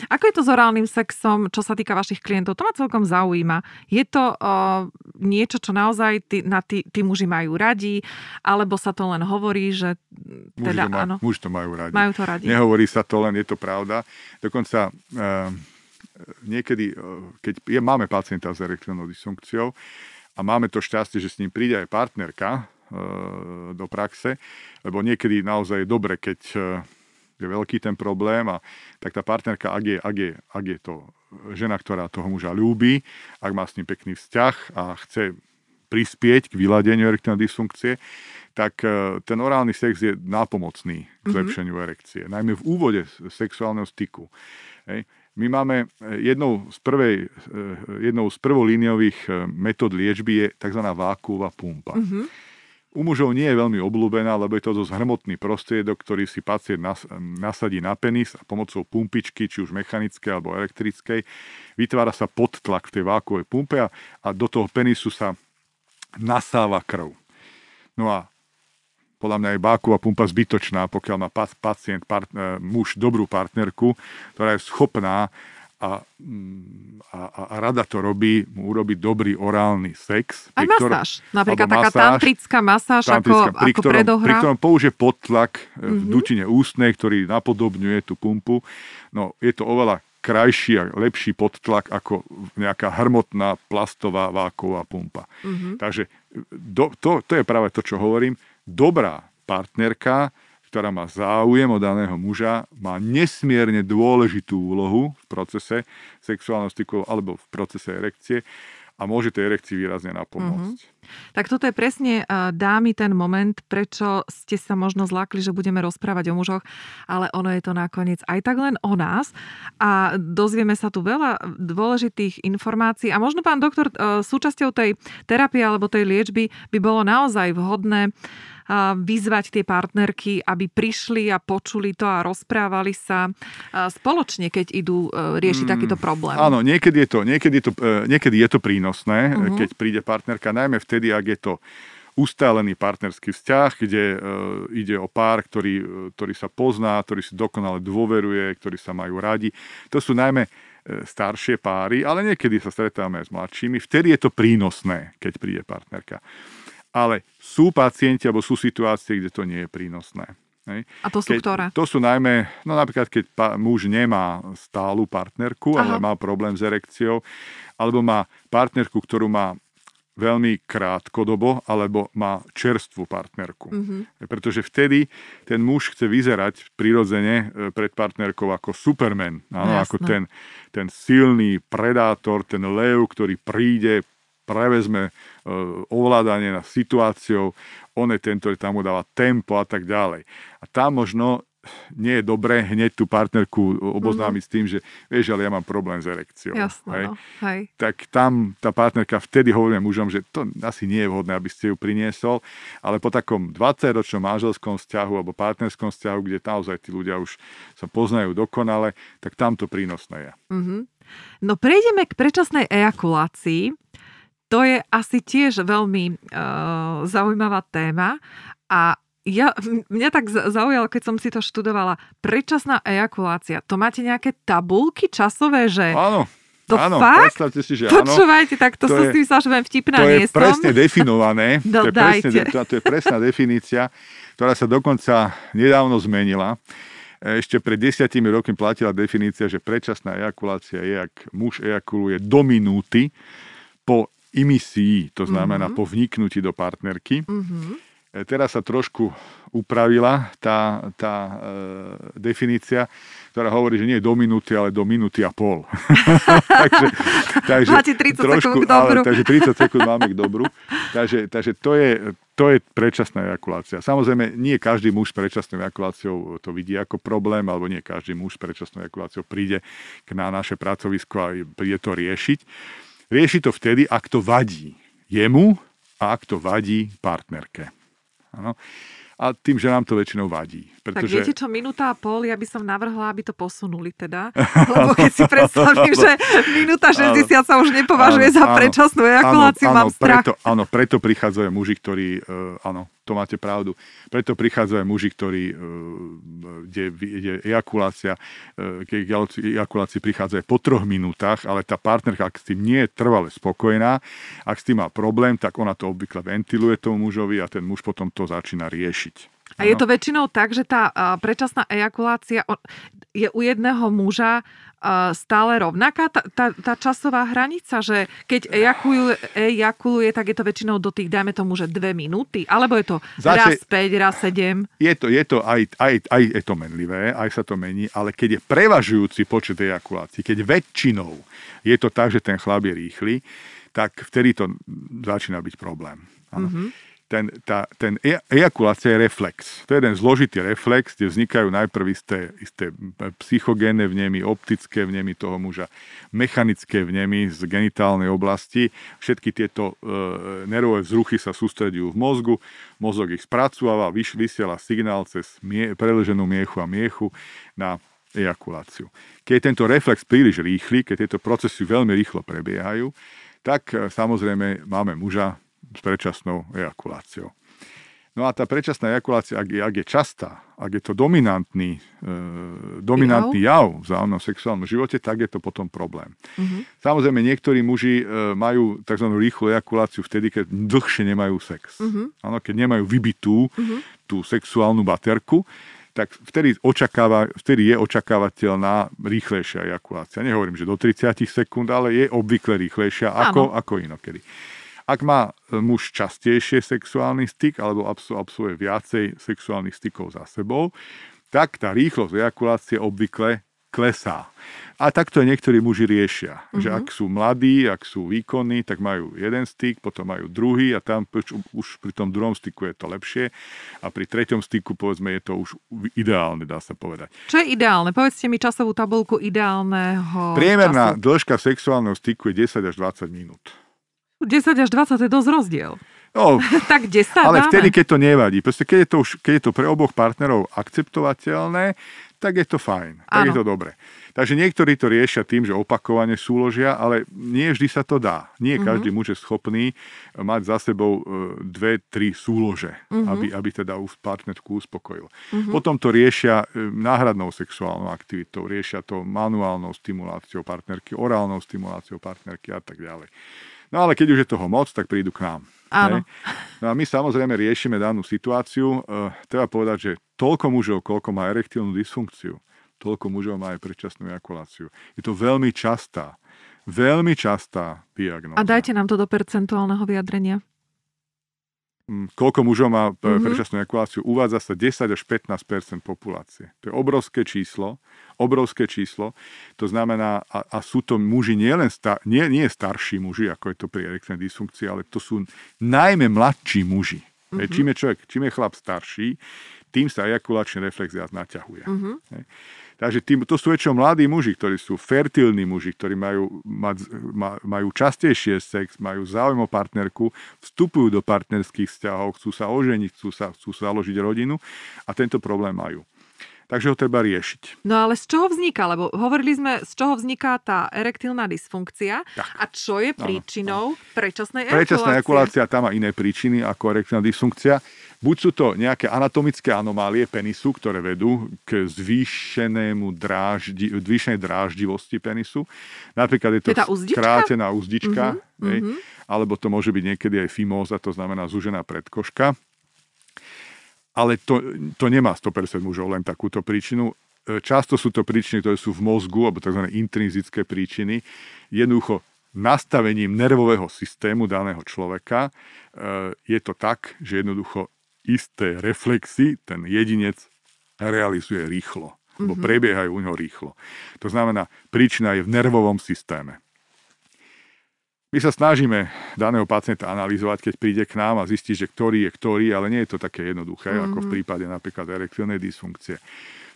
Ako je to s orálnym sexom, čo sa týka vašich klientov? To ma celkom zaujíma. Je to uh, niečo, čo naozaj tí, na tí, tí muži majú radi, alebo sa to len hovorí, že teda muži to, má, áno. Muži to majú radi. Majú to radi. Nehovorí sa to len, je to pravda. Dokonca uh, niekedy, uh, keď je, máme pacienta s erektívnou dysfunkciou a máme to šťastie, že s ním príde aj partnerka uh, do praxe, lebo niekedy naozaj je dobre, keď uh, je veľký ten problém a tak tá partnerka, ak je, ak je, ak je to žena, ktorá toho muža ľúbi, ak má s ním pekný vzťah a chce prispieť k vyladeniu erektívnej dysfunkcie, tak e, ten orálny sex je nápomocný k mhm. zlepšeniu mm-hmm. erekcie. Najmä v úvode sexuálneho styku. Hej. My máme e, jednou z, prvej, e, jednou z prvolíniových metód liečby je tzv. vákuová pumpa. Mm-hmm u mužov nie je veľmi obľúbená, lebo je to dosť hrmotný prostriedok, ktorý si pacient nas, nasadí na penis a pomocou pumpičky, či už mechanickej alebo elektrickej, vytvára sa podtlak v tej vákovej pumpe a, a do toho penisu sa nasáva krv. No a podľa mňa je báková pumpa zbytočná, pokiaľ má pacient, part, e, muž dobrú partnerku, ktorá je schopná a, mm, a, a rada to robí, mu urobiť dobrý orálny sex. Aj masáž. Napríklad taká masáž, tantrická masáž tantrická, ako, pri, ako ktorom, predohra. pri ktorom použije podtlak mm-hmm. v mhm. dutine ústnej, ktorý napodobňuje tú pumpu. No, je to oveľa krajší a lepší podtlak ako nejaká hrmotná plastová váková pumpa. Mm-hmm. Takže do, to, to je práve to, čo hovorím. Dobrá partnerka ktorá má záujem o daného muža, má nesmierne dôležitú úlohu v procese sexuálneho styku alebo v procese erekcie a môže tej erekcii výrazne napomôcť. Mm-hmm. Tak toto je presne, dámy, ten moment, prečo ste sa možno zlákli, že budeme rozprávať o mužoch, ale ono je to nakoniec aj tak len o nás a dozvieme sa tu veľa dôležitých informácií a možno, pán doktor, súčasťou tej terapie alebo tej liečby by bolo naozaj vhodné vyzvať tie partnerky, aby prišli a počuli to a rozprávali sa spoločne, keď idú e, riešiť mm, takýto problém. Áno, niekedy je to, niekedy je to, e, niekedy je to prínosné, uh-huh. keď príde partnerka, najmä vtedy, ak je to ustálený partnerský vzťah, kde e, ide o pár, ktorý, ktorý sa pozná, ktorý si dokonale dôveruje, ktorí sa majú radi. To sú najmä staršie páry, ale niekedy sa stretávame s mladšími. Vtedy je to prínosné, keď príde partnerka. Ale sú pacienti alebo sú situácie, kde to nie je prínosné. Hej. A to sú keď, ktoré? To sú najmä, no napríklad keď pa, muž nemá stálu partnerku, Aha. ale má problém s erekciou, alebo má partnerku, ktorú má veľmi krátkodobo, alebo má čerstvú partnerku. Mm-hmm. Pretože vtedy ten muž chce vyzerať prirodzene e, pred partnerkou ako Superman. Áno, ako ten, ten silný predátor, ten lev, ktorý príde, prevezme ovládanie nad situáciou, on je ten, ktorý tam udáva tempo a tak ďalej. A tam možno nie je dobré hneď tú partnerku oboznámiť mm-hmm. s tým, že vieš, ale ja mám problém s erekciou. Jasne, hej? No, hej. Tak tam tá partnerka vtedy hovorí mužom, že to asi nie je vhodné, aby ste ju priniesol, ale po takom 20-ročnom manželskom vzťahu alebo partnerskom vzťahu, kde naozaj tí ľudia už sa poznajú dokonale, tak tam to prínosné je. Mm-hmm. No prejdeme k predčasnej ejakulácii. To je asi tiež veľmi uh, zaujímavá téma a ja, mňa tak zaujalo, keď som si to študovala, predčasná ejakulácia. To máte nejaké tabulky časové, že... Áno, to áno, fakt? predstavte si, že áno. Počúvajte, tak to, to som je, s tým sa vtipná To je som. presne definované. no, to, je presne, to, to je presná definícia, ktorá sa dokonca nedávno zmenila. Ešte pred desiatimi rokmi platila definícia, že predčasná ejakulácia je, ak muž ejakuluje do minúty po imisii, to znamená mm-hmm. po vniknutí do partnerky. Mm-hmm. Teraz sa trošku upravila tá, tá e, definícia, ktorá hovorí, že nie do minúty, ale do minúty a pol. takže, takže, Máte 30 trošku, sekúnd k dobru. Ale, takže 30 sekúnd máme k dobru. Takže, takže to, je, to je predčasná ejakulácia. Samozrejme, nie každý muž s predčasnou ejakuláciou to vidí ako problém, alebo nie každý muž s predčasnou ejakuláciou príde k na naše pracovisko a príde to riešiť. Rieši to vtedy, ak to vadí jemu a ak to vadí partnerke. Ano. A tým, že nám to väčšinou vadí. Pretože... Tak viete čo, minúta a pol, ja by som navrhla, aby to posunuli teda. Lebo keď si predstavím, že minúta 60 sa už nepovažuje áno, za predčasnú ejakuláciu, áno, mám strach. Preto, áno, preto prichádzajú muži, ktorí, uh, áno, to máte pravdu, preto prichádzajú muži, ktorí, uh, kde, kde ejakulácia, uh, keď ejakulácii prichádzajú po troch minútach, ale tá partnerka, ak s tým nie je trvale spokojná, ak s tým má problém, tak ona to obvykle ventiluje tomu mužovi a ten muž potom to začína riešiť. A je to väčšinou tak, že tá predčasná ejakulácia je u jedného muža stále rovnaká. Tá, tá, tá časová hranica, že keď ejakuluje, ejakuluje, tak je to väčšinou do tých, dajme tomu, že dve minúty, alebo je to Zase, raz 5, raz 7? Je to, je to aj, aj, aj je to menlivé, aj sa to mení, ale keď je prevažujúci počet ejakulácií, keď väčšinou je to tak, že ten chlap je rýchly, tak vtedy to začína byť problém. Mm-hmm ten, tá, ten e, ejakulácia je reflex. To je jeden zložitý reflex, kde vznikajú najprv isté, isté psychogénne vnemy, optické vnemy toho muža, mechanické vnemy z genitálnej oblasti. Všetky tieto e, nervové vzruchy sa sústredujú v mozgu, mozog ich spracováva, vyš, vysiela signál cez mie, preleženú miechu a miechu na ejakuláciu. Keď je tento reflex príliš rýchly, keď tieto procesy veľmi rýchlo prebiehajú, tak e, samozrejme máme muža, s predčasnou ejakuláciou. No a tá predčasná ejakulácia, ak je, ak je častá, ak je to dominantný, e, dominantný jav v vzájomnom sexuálnom živote, tak je to potom problém. Uh-huh. Samozrejme, niektorí muži e, majú tzv. rýchlu ejakuláciu vtedy, keď dlhšie nemajú sex. Uh-huh. Ano, keď nemajú vybitú uh-huh. tú sexuálnu baterku, tak vtedy, očakáva, vtedy je očakávateľná rýchlejšia ejakulácia. Nehovorím, že do 30 sekúnd, ale je obvykle rýchlejšia ako, ako inokedy. Ak má e, muž častejšie sexuálny styk alebo absolvuje viacej sexuálnych stykov za sebou, tak tá rýchlosť ejakulácie obvykle klesá. A takto niektorí muži riešia, uh-huh. že mhm. ak sú mladí, ak sú výkonní, tak majú jeden styk, potom majú druhý a tam už, už pri tom druhom styku je to lepšie a pri treťom styku povedzme je to už ideálne, dá sa povedať. Čo je ideálne? Povedzte mi časovú tabulku ideálneho Priemerná času. dĺžka sexuálneho styku je 10 až 20 minút. 10 až 20 je dosť rozdiel. No, tak 10 Ale dáme. vtedy, keď to nevadí. Proste, keď, je to už, keď je to pre oboch partnerov akceptovateľné, tak je to fajn. Tak ano. je to dobre. Takže niektorí to riešia tým, že opakovane súložia, ale nie vždy sa to dá. Nie uh-huh. každý muž je schopný mať za sebou e, dve, tri súlože, uh-huh. aby, aby teda partnerku uspokojil. Uh-huh. Potom to riešia e, náhradnou sexuálnou aktivitou, riešia to manuálnou stimuláciou partnerky, orálnou stimuláciou partnerky a tak ďalej. No ale keď už je toho moc, tak prídu k nám. Áno. No a my samozrejme riešime danú situáciu. E, treba povedať, že toľko mužov, koľko má erektilnú dysfunkciu, toľko mužov má aj predčasnú ejakuláciu. Je to veľmi častá, veľmi častá diagnóza. A dajte nám to do percentuálneho vyjadrenia. Mm, koľko mužov má mm-hmm. predčasnú ejakuláciu, uvádza sa 10 až 15% populácie. To je obrovské číslo, obrovské číslo. To znamená, a, a sú to muži nielen star, nie, nie starší muži, ako je to pri erekčnej dysfunkcii, ale to sú najmä mladší muži. Mm-hmm. Čím je človek, čím je chlap starší, tým sa ejakulačný reflex viac naťahuje. Mm-hmm. Takže tým, to sú väčšinou mladí muži, ktorí sú fertilní muži, ktorí majú, majú častejšie sex, majú záujem o partnerku, vstupujú do partnerských vzťahov, chcú sa oženiť, chcú sa, chcú založiť rodinu a tento problém majú. Takže ho treba riešiť. No ale z čoho vzniká? Lebo hovorili sme, z čoho vzniká tá erektilná dysfunkcia tak. a čo je príčinou ano, ano. predčasnej ejakulácie? Predčasná ejakulácia tam má iné príčiny ako erektilná dysfunkcia. Buď sú to nejaké anatomické anomálie penisu, ktoré vedú k zvýšenému dráždi, zvýšenej dráždivosti penisu. Napríklad je to skrátená uzdička, uh-huh, hej, uh-huh. alebo to môže byť niekedy aj fimóza, to znamená zúžená predkoška. Ale to, to nemá 100% mužov len takúto príčinu. E, často sú to príčiny, ktoré sú v mozgu, alebo tzv. intrinzické príčiny. Jednoducho nastavením nervového systému daného človeka e, je to tak, že jednoducho isté reflexy ten jedinec realizuje rýchlo. Lebo mm-hmm. prebiehajú u neho rýchlo. To znamená, príčina je v nervovom systéme. My sa snažíme daného pacienta analyzovať, keď príde k nám a zistí, že ktorý je ktorý, ale nie je to také jednoduché, mm-hmm. ako v mhm. prípade napríklad erekciálnej dysfunkcie.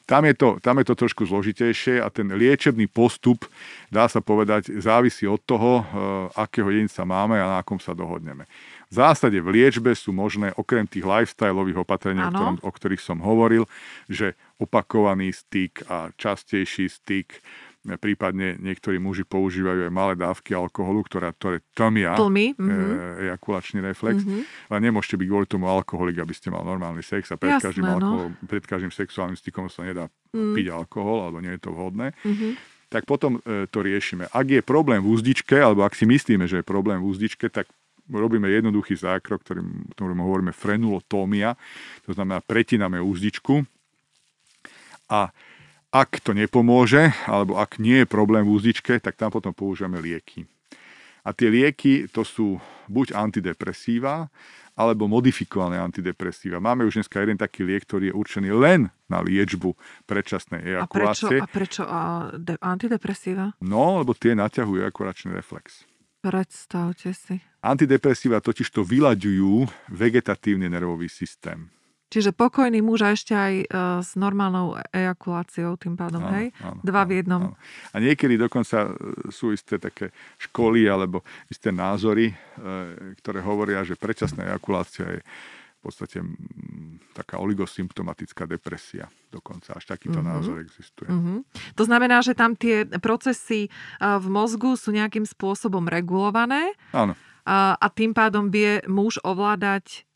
Tam je, to, tam je to trošku zložitejšie a ten liečebný postup, dá sa povedať, závisí od toho, e, akého jedinca máme a na akom sa dohodneme. V zásade v liečbe sú možné, okrem tých lifestyleových opatrení, o, ktorom, o ktorých som hovoril, že opakovaný styk a častejší styk, prípadne niektorí muži používajú aj malé dávky alkoholu, ktoré, ktoré tlmia Tlmy, mm-hmm. ejakulačný reflex. Mm-hmm. Ale nemôžete byť kvôli tomu alkoholik, aby ste mal normálny sex a pred, Jasné, každým, no. alkohol, pred každým sexuálnym stykom sa nedá mm. piť alkohol, alebo nie je to vhodné. Mm-hmm. Tak potom e, to riešime. Ak je problém v úzdičke, alebo ak si myslíme, že je problém v úzdičke, tak robíme jednoduchý zákrok, ktorým, ktorým hovoríme frenulotómia, to znamená pretíname úzdičku a ak to nepomôže, alebo ak nie je problém v úzdičke, tak tam potom používame lieky. A tie lieky to sú buď antidepresíva, alebo modifikované antidepresíva. Máme už dneska jeden taký liek, ktorý je určený len na liečbu predčasnej ejakulácie. A prečo, a prečo a de- antidepresíva? No, lebo tie naťahujú ejakulačný reflex. Predstavte si. Antidepresíva totiž to vyľaďujú vegetatívny nervový systém. Čiže pokojný muž a ešte aj uh, s normálnou ejakuláciou tým pádom, áno, hej? Áno, Dva áno, v jednom. Áno. A niekedy dokonca e, sú isté také školy alebo isté názory, uh, ktoré hovoria, že predčasná ejakulácia je v podstate m, taká oligosymptomatická depresia. Dokonca až takýto mm-hmm. názor existuje. Mm-hmm. To znamená, že tam tie procesy v mozgu sú nejakým spôsobom regulované. Áno. A, a tým pádom vie muž ovládať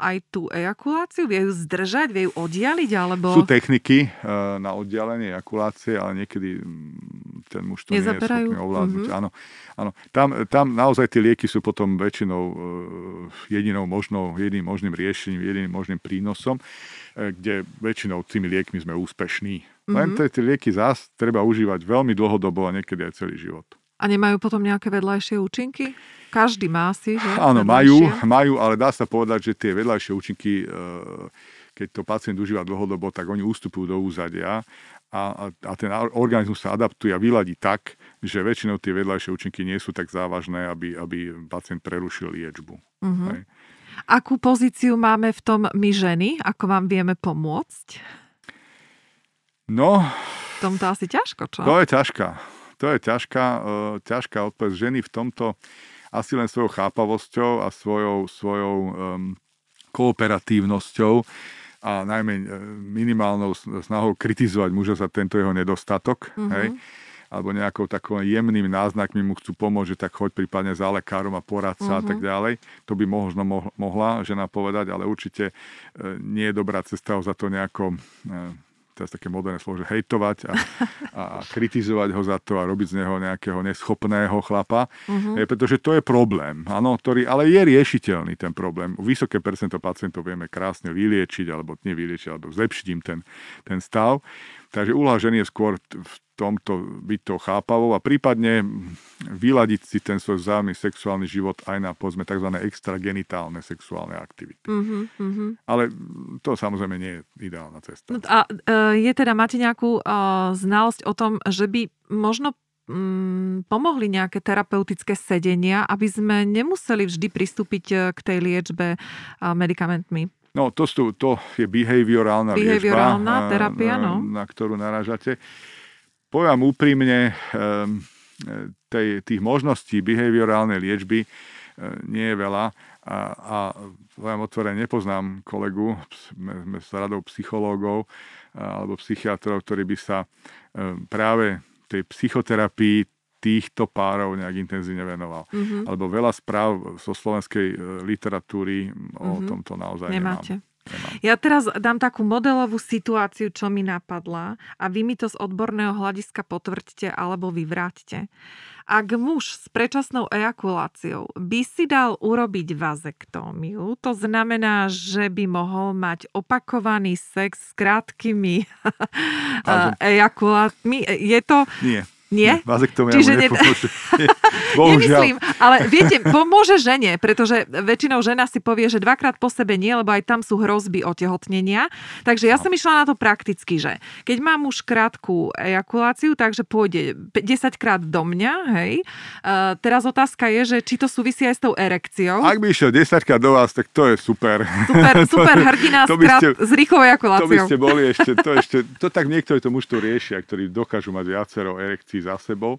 aj tú ejakuláciu? Vie ju zdržať? Vie ju oddialiť? Alebo... Sú techniky na oddialenie ejakulácie, ale niekedy mm, ten muž to Nezaberajú? nie je schopný ovládnuť. Mm-hmm. Áno, áno. Tam, tam naozaj tie lieky sú potom väčšinou e, jedinou možnou, jediným možným riešením, jediným možným prínosom, e, kde väčšinou tými liekmi sme úspešní. Len tie lieky zás treba užívať veľmi dlhodobo a niekedy aj celý život. A nemajú potom nejaké vedľajšie účinky? Každý má si, že? Áno, majú, majú, ale dá sa povedať, že tie vedľajšie účinky, e, keď to pacient užíva dlhodobo, tak oni ústupujú do úzadia a, a ten organizmus sa adaptuje a vyladí tak, že väčšinou tie vedľajšie účinky nie sú tak závažné, aby, aby pacient prerušil liečbu. Uh-huh. Akú pozíciu máme v tom my ženy? Ako vám vieme pomôcť? No... V tomto asi ťažko, čo? To je ťažká to je ťažká, uh, ťažká odpoveď. Ženy v tomto asi len svojou chápavosťou a svojou, svojou um, kooperatívnosťou a najmä e, minimálnou snahou kritizovať muža za tento jeho nedostatok. Mm-hmm. Hej? alebo nejakou takým jemným náznakmi mu chcú pomôcť, že tak choď prípadne za lekárom a poradca uh-huh. a tak mhm. ďalej. To by možno mohla žena povedať, ale určite e, nie je dobrá cesta ho za to nejako teraz také moderné slovo, že hejtovať a, a kritizovať ho za to a robiť z neho nejakého neschopného chlapa, je, pretože to je problém, áno, ktorý, ale je riešiteľný ten problém. Vysoké percento pacientov vieme krásne vyliečiť, alebo nevyliečiť, alebo zlepšiť im ten, ten stav. Takže úloha ženy je skôr v tomto byť to chápavou a prípadne vyladiť si ten svoj vzájomný sexuálny život aj na povedzme tzv. extragenitálne sexuálne aktivity. Uh-huh, Ale to samozrejme nie je ideálna cesta. No a e, je teda, máte nejakú uh, znalosť o tom, že by možno mm, pomohli nejaké terapeutické sedenia, aby sme nemuseli vždy pristúpiť e, k tej liečbe medikamentmi? No, to, sú, to je behaviorálna, behaviorálna liečba, terapia, na, no. na ktorú narážate. Poviem úprimne, ehm, tej, tých možností behaviorálnej liečby e, nie je veľa a, a otvorene, nepoznám kolegu s radou psychológov alebo psychiatrov, ktorí by sa práve tej psychoterapii týchto párov nejak intenzívne venoval. Mm-hmm. Alebo veľa správ zo slovenskej e, literatúry o mm-hmm. tomto naozaj Nemáte. nemám. Nemám. Ja teraz dám takú modelovú situáciu, čo mi napadla a vy mi to z odborného hľadiska potvrďte alebo vyvráťte. Ak muž s predčasnou ejakuláciou by si dal urobiť vazektómiu, to znamená, že by mohol mať opakovaný sex s krátkými ejakulátmi. Je to... Nie Nie? Vazektomia Čiže mu ne- nepomôže. Bohužiaľ. Nemyslím, ale viete, pomôže žene, pretože väčšinou žena si povie, že dvakrát po sebe nie, lebo aj tam sú hrozby otehotnenia. Takže ja som išla na to prakticky, že keď mám už krátku ejakuláciu, takže pôjde 10 krát do mňa, hej. Uh, teraz otázka je, že či to súvisí aj s tou erekciou. Ak by išiel 10 krát do vás, tak to je super. Super, super hrdina to skrát ste- s rýchlou To by ejakuláciou. ste boli ešte, to ešte, to tak niektorí to mužstvo riešia, ktorí dokážu mať viacero erekcií za sebou,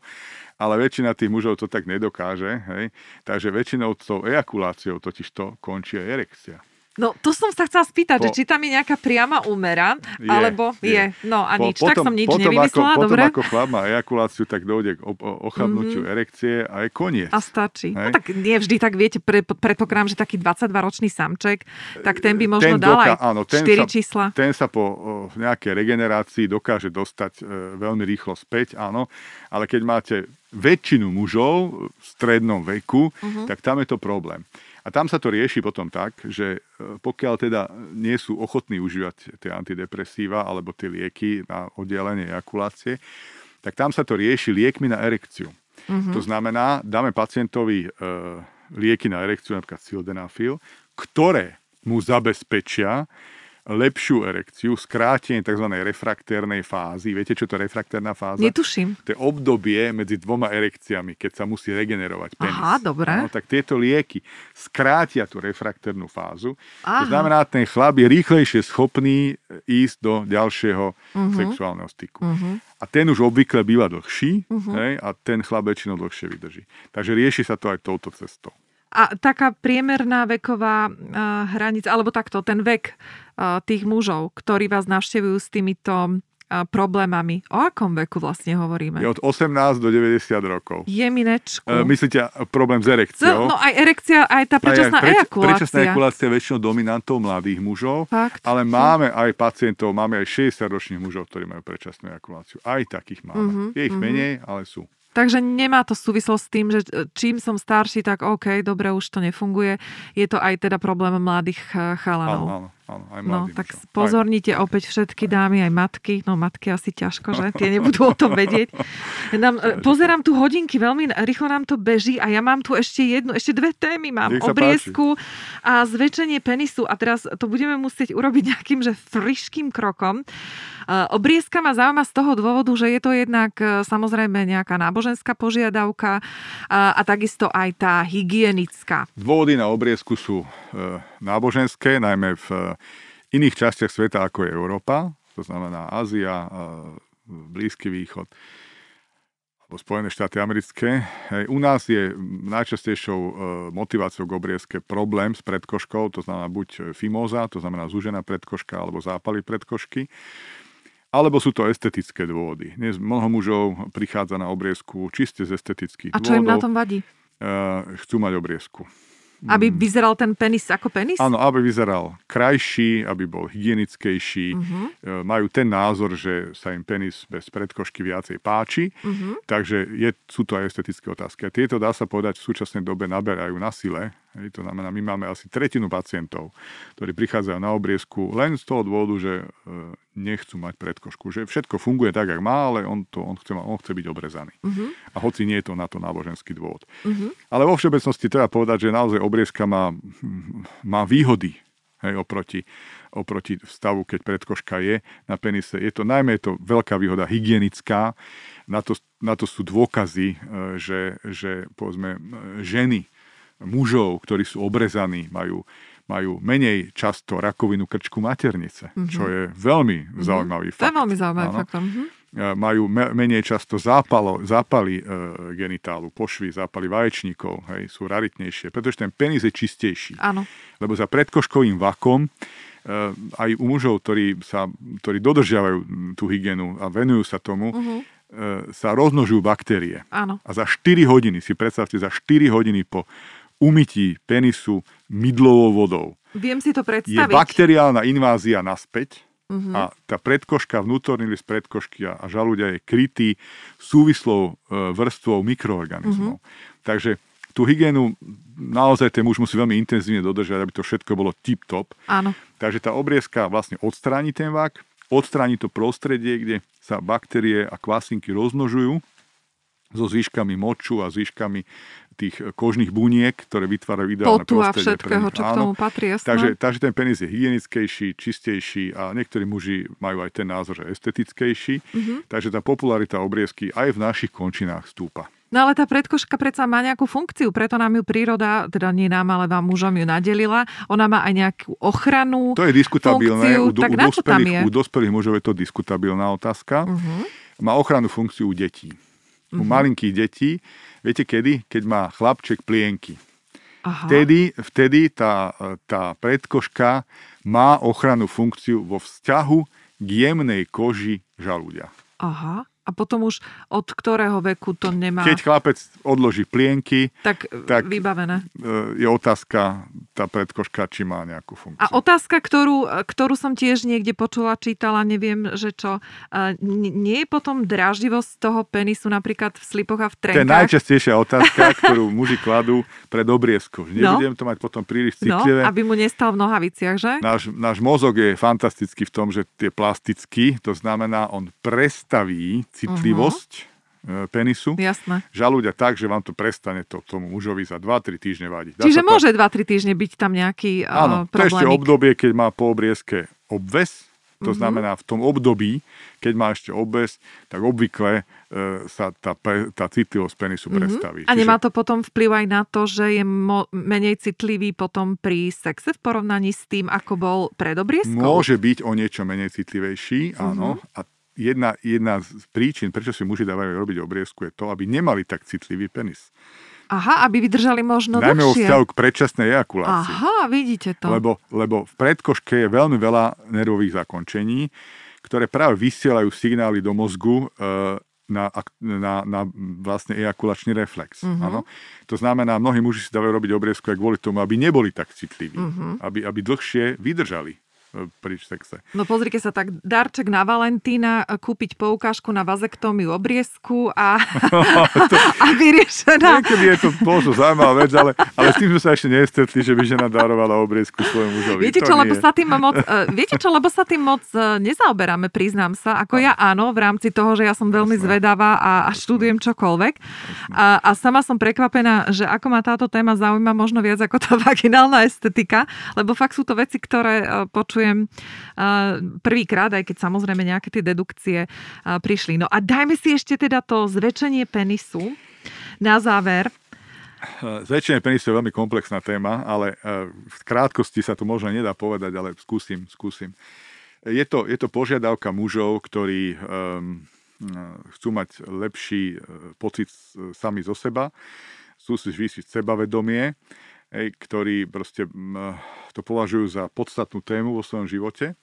ale väčšina tých mužov to tak nedokáže, hej. Takže väčšinou s tou ejakuláciou totiž to končí erekcia. No, to som sa chcela spýtať, Po- že či tam je nejaká priama úmera, Je, alebo je. je. No a Po- nič, tak som nič potom nevymyslela, ako, dobre? Potom ako chlap má ejakuláciu, tak dojde k ochabnutiu mm-hmm. erekcie a je koniec. A stačí. No tak nie vždy, tak viete, pre, predpokladám, že taký 22-ročný samček, tak ten by možno Ten dal doká- aj áno, ten 4 sa- čísla. Ten sa po o, nejakej regenerácii dokáže dostať e, veľmi rýchlo späť, áno, ale keď máte väčšinu mužov v strednom veku, Mhm. uh-huh. tak tam je to problém. A tam sa to rieši potom tak, že e, pokiaľ teda nie sú ochotní užívať tie antidepresíva alebo tie lieky na oddelenie ejakulácie, tak tam sa to rieši liekmi na erekciu. Uh-huh. To znamená, dáme pacientovi e, lieky na erekciu, napríklad sildenafil, ktoré mu zabezpečia lepšiu erekciu, skrátenie tzv. refraktérnej fázy. Viete, čo to je refraktérna fáza? Netuším. To je obdobie medzi dvoma erekciami, keď sa musí regenerovať penis. Aha, dobre. No, tak tieto lieky skrátia tú refraktérnu fázu. Aha. To znamená, ten chlap je rýchlejšie schopný ísť do ďalšieho uh-huh. sexuálneho styku. Uh-huh. A ten už obvykle býva dlhší uh-huh. hej, a ten chlap väčšinou dlhšie vydrží. Takže rieši sa to aj touto cestou. A taká priemerná veková uh, hranica, alebo takto, ten vek uh, tých mužov, ktorí vás navštevujú s týmito uh, problémami, o akom veku vlastne hovoríme? Je od 18 do 90 rokov. Jeminečku. E, myslíte problém s no, erekciou? no aj erekcia, aj tá predčasná Aj- preč- ejakulácia. Predčasná ejakulácia je väčšinou dominantou mladých mužov, Fakt? ale máme aj pacientov, máme aj 60-ročných mužov, ktorí majú predčasnú ejakuláciu. Aj takých máme. Mhm, Je ich menej, ale sú. Takže nemá to súvislosť s tým, že e, čím som starší, tak OK, dobre, už to nefunguje. Je to aj teda problém mladých Áno, chalanov. áno, áno, aj No, tak mužom. Aj- pozornite opäť všetky dámy, aj matky. No, matky asi ťažko, že? Tie nebudú o tom vedieť. Nám, e, pozerám tu hodinky, veľmi rýchlo nám to beží a ja mám tu ešte jednu, ešte dve témy. Mám obriezku a zväčšenie penisu a teraz to budeme musieť urobiť nejakým, že friškým krokom. E, Obriezka ma zaujíma z toho dôvodu, že je to jednak e, samozrejme nejaká náboženská požiadavka a, a takisto aj tá hygienická. Dôvody na obriezku sú náboženské, najmä v iných častiach sveta, ako je Európa, to znamená Ázia, e, Blízky východ alebo Spojené štáty americké. Hej, u nás je najčastejšou e, motiváciou k obriezke problém s predkoškou, to znamená buď fimóza, to znamená zúžená predkoška, alebo zápaly predkošky, alebo sú to estetické dôvody. Dnes mnoho mužov prichádza na obriezku čiste z estetických A čo im na dôvodov. tom vadí? E, chcú mať obriezku. Aby vyzeral ten penis ako penis? Mm. Áno, aby vyzeral krajší, aby bol hygienickejší. Uh-huh. Majú ten názor, že sa im penis bez predkošky viacej páči. Uh-huh. Takže je, sú to aj estetické otázky. A tieto, dá sa povedať, v súčasnej dobe naberajú na sile. Hej, to znamená, my máme asi tretinu pacientov, ktorí prichádzajú na obriezku len z toho dôvodu, že e, nechcú mať predkošku. Že všetko funguje tak, ako má, ale on, to, on, chce, on chce byť obrezaný. Uh-huh. A hoci nie je to na to náboženský dôvod. Uh-huh. Ale vo všeobecnosti treba povedať, že naozaj obriezka má, má výhody hej, oproti, oproti stavu, keď predkoška je na penise. Je to najmä je to veľká výhoda hygienická. Na to, na to sú dôkazy, e, že, že povedzme, e, ženy mužov, ktorí sú obrezaní, majú, majú menej často rakovinu krčku maternice, mm-hmm. čo je veľmi zaujímavý To je fakt. veľmi zaujímavý Áno. fakt. Mhm. E, majú me- menej často zápalo, zápaly e, genitálu, pošvy, zápaly vaječníkov, hej, sú raritnejšie, pretože ten penis je čistejší. Áno. Lebo za predkoškovým vakom e, aj u mužov, ktorí, sa, ktorí dodržiavajú tú hygienu a venujú sa tomu, uh-huh. sa rozmnožujú baktérie. Áno. A za 4 hodiny, si predstavte, za 4 hodiny po umytí penisu mydlovou vodou Viem si to je predstaviť. bakteriálna invázia naspäť uh-huh. a tá predkoška, vnútorný list predkošky a, a žalúďa je krytý súvislou e, vrstvou mikroorganizmov. Uh-huh. Takže tú hygienu naozaj ten muž musí veľmi intenzívne dodržať, aby to všetko bolo tip-top. Áno. Takže tá obriezka vlastne odstráni ten vak, odstráni to prostredie, kde sa baktérie a kvasinky rozmnožujú so zvyškami moču a zvyškami tých kožných buniek, ktoré vytvárajú ideálne Potu a prostredie všetkého, pre nich. čo k tomu patrí, jasné. Takže, takže ten penis je hygienickejší, čistejší a niektorí muži majú aj ten názor, že estetickejší. Mhm. Mm-hmm. Takže tá popularita obriezky aj v našich končinách stúpa. No ale tá predkoška predsa má nejakú funkciu, preto nám ju príroda, teda nie nám, ale vám mužom ju nadelila. Ona má aj nejakú ochranu. To je diskutabilné. funkciu, u, tak u, dospelých, je? U dospelých mužov je to diskutabilná otázka. Uh-huh. Má ochrannú funkciu u detí. U malinkých detí, viete kedy? Keď má chlapček plienky. Aha. Vtedy, vtedy tá, tá predkoška má ochrannú funkciu vo vzťahu k jemnej koži žalúďa. Aha. A potom už od ktorého veku to nemá... Keď chlapec odloží plienky, tak, tak- vybavené. e, je otázka, tá predkoška, či má nejakú funkciu. A otázka, ktorú, ktorú som tiež niekde počula, čítala, neviem, že čo. Nie je potom dráždivosť toho penisu napríklad v slipoch a v To je trenkách? najčastejšia otázka, ktorú muži kladú pred obriezkou. Že No. Nebudem to mať potom príliš No, citlivé. aby mu nestal v nohaviciach, že? Náš, náš mozog je fantastický v tom, že je plastický, to znamená, on prestaví citlivosť uh-huh. penisu, Jasné. žalúďa tak, že vám to prestane to tomu mužovi za 2-3 týždne vadiť. Dá Čiže môže 2-3 týždne byť tam nejaký Áno, uh, to ešte problémik. obdobie, keď má po obriezke obves, Mhm. to znamená v tom období, keď má ešte obves, tak obvykle e, sa tá, pe- tá citlivosť penisu prestaví. Mhm. A nemá to potom vplyv aj na to, že je mo- menej citlivý potom pri sexe v porovnaní s tým, ako bol pred obriezkou? Môže byť o niečo menej citlivejší, áno. Mhm. A jedna, jedna z príčin, prečo si muži dávajú robiť obriezku, je to, aby nemali tak citlivý penis. Aha, aby vydržali možno Najmä dlhšie. vzťahu k predčasnej ejakulácii. Aha, vidíte to. Lebo, lebo v predkoške je veľmi veľa nervových zakončení, ktoré práve vysielajú signály do mozgu e, na, na, na vlastne ejakulačný reflex. Áno? To znamená, mnohí muži si dávajú robiť obriezku aj kvôli tomu, aby neboli tak citliví, Mhm. uh-huh. aby, aby dlhšie vydržali pri sexe. No pozrite sa, tak darček na Valentína, kúpiť poukážku na vazektómiu obriezku a, a vyriešená. Niekedy je to možno zaujímavá vec, ale, ale s tým sme sa ešte nestretli, že by žena darovala obriezku svojmu mužovi. Viete To čo, lebo sa tým moc, uh, viete čo, lebo sa tým moc uh, nezaoberáme, priznám sa. Ako ja áno, v rámci toho, že ja som veľmi Jasné. zvedavá a, a študujem čokoľvek. A, a sama som prekvapená, že ako ma táto téma zaujíma možno viac ako tá vaginálna estetika, lebo fakt sú to veci, ktoré uh, počujem prvýkrát, aj keď samozrejme nejaké tie dedukcie prišli. No a dajme si ešte teda to zväčšenie penisu na záver. Zväčšenie penisu je veľmi komplexná téma, ale eh, v krátkosti sa to možno nedá povedať, ale skúsim, skúsim. Je to, je to požiadavka mužov, ktorí um, chcú mať lepší eh, pocit sami zo seba, chcú si zvýšiť sebavedomie, hej, ktorí proste to považujú za podstatnú tému vo svojom živote.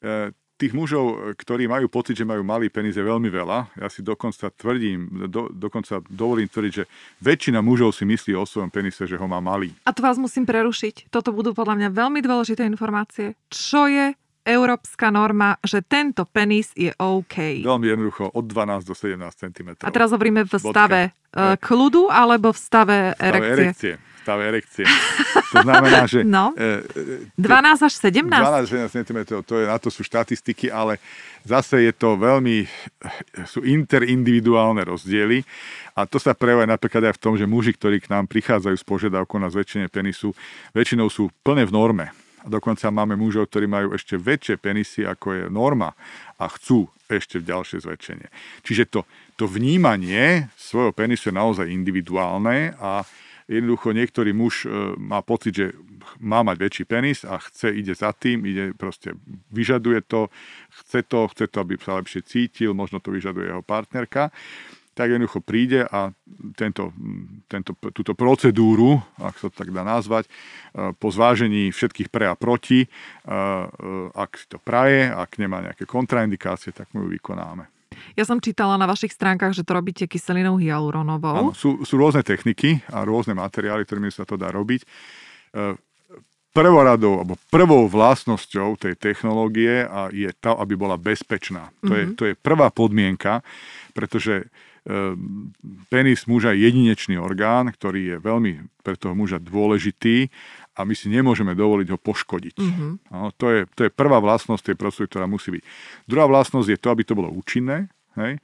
E, Tých mužov, ktorí majú pocit, že majú malý penis, je veľmi veľa. Ja si dokonca tvrdím, do, dokonca dovolím tvrdiť, že väčšina mužov si myslí o svojom penise, že ho má malý. A tu vás musím prerušiť. Toto budú podľa mňa veľmi dôležité informácie. Čo je európska norma, že tento penis je OK? Veľmi jednoducho, od 12 do 17 cm. A teraz hovoríme v Bodka. stave uh, kľudu alebo v stave Stave erekcie? erekcie. Stave erekcie. To znamená, že No. e, e, 12 až 17? 12 cm, to je, na to sú štatistiky, ale zase je to veľmi, sú interindividuálne rozdiely a to sa prejavuje napríklad aj v tom, že muži, ktorí k nám prichádzajú s požiadavkou na zväčšenie penisu, väčšinou sú plne v norme. A dokonca máme mužov, ktorí majú ešte väčšie penisy, ako je norma a chcú ešte v ďalšie zväčšenie. Čiže to, to vnímanie svojho penisu je naozaj individuálne a jednoducho niektorý muž e, má pocit, že má mať väčší penis a chce, ide za tým, ide proste, vyžaduje to, chce to, chce to, aby sa lepšie cítil, možno to vyžaduje jeho partnerka, tak jednoducho príde a tento, tento, túto procedúru, ak sa to tak dá nazvať, e, po zvážení všetkých pre a proti, e, ak si to praje, ak nemá nejaké kontraindikácie, tak mu ju vykonáme. Ja som čítala na vašich stránkach, že to robíte kyselinou hyaluronovou. Áno, sú, sú rôzne techniky a rôzne materiály, ktorými sa to dá robiť. E, Prvoradou, alebo prvou vlastnosťou tej technológie a je to, aby bola bezpečná. To, je, to je prvá podmienka, pretože e, penis muža je jedinečný orgán, ktorý je veľmi pre toho muža dôležitý a my si nemôžeme dovoliť ho poškodiť. Mhm. No, to, je, to je prvá vlastnosť tej procedúry, ktorá musí byť. Druhá vlastnosť je to, aby to bolo účinné. Hej?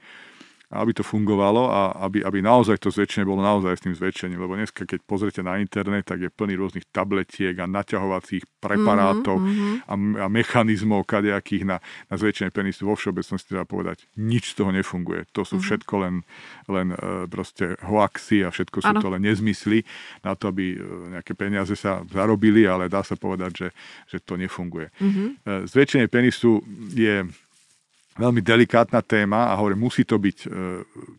Aby to fungovalo a aby, aby naozaj to zväčšenie bolo naozaj s tým zväčšením. Lebo dneska, keď pozrite na internet, tak je plný rôznych tabletiek a naťahovacích preparátov mm-hmm. a, a mechanizmov kadejakých na, na zväčšenie penisu. Vo všeobecnosti treba povedať, nič z toho nefunguje. To sú mm-hmm. všetko len, len e, proste hoaxy a všetko sú ano. to len nezmysly na to, aby e, nejaké peniaze sa zarobili, ale dá sa povedať, že, že to nefunguje. Mm-hmm. Zväčšenie penisu je veľmi delikátna téma a hovorím, musí to byť e,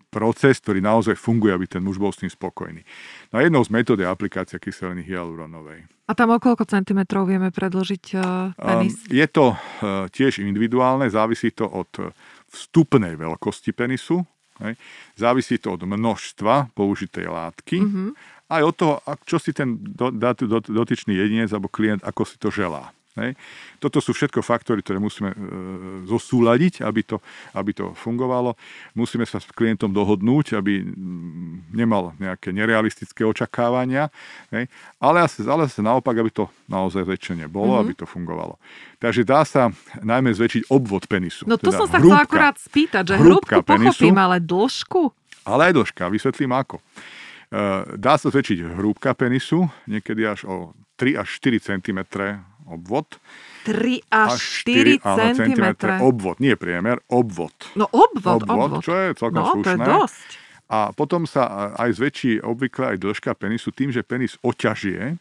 proces, ktorý naozaj funguje, aby ten muž bol s tým spokojný. No a jednou z metód je aplikácia kyseliny hyaluronovej. A tam o koľko centimetrov vieme predložiť e, penis? Um, je to e, tiež individuálne, závisí to od vstupnej veľkosti penisu, hej. závisí to od množstva použitej látky, mm-hmm. aj od toho, čo si ten dotyčný jedinec alebo klient, ako si to želá. Hej. Toto sú všetko faktory, ktoré musíme e, zosúľadiť, aby to, aby to fungovalo. Musíme sa s klientom dohodnúť, aby nemal nejaké nerealistické očakávania, hej. ale asi, ale naopak, aby to naozaj zväčšenie bolo, mm-hmm. aby to fungovalo. Takže dá sa najmä zväčšiť obvod penisu. No to teda som sa chcela akurát spýtať, že hrúbku pochopím, ale dĺžku? Ale aj dĺžka, vysvetlím ako. E, dá sa zväčšiť hrúbka penisu, niekedy až o 3 až 4 cm obvod. 3 až 4, 4 cm. Obvod, nie priemer, obvod. No obvod, obvod. obvod. Čo je celkom no, slušné. to je dosť. A potom sa aj zväčší obvykle aj dĺžka penisu tým, že penis oťažie,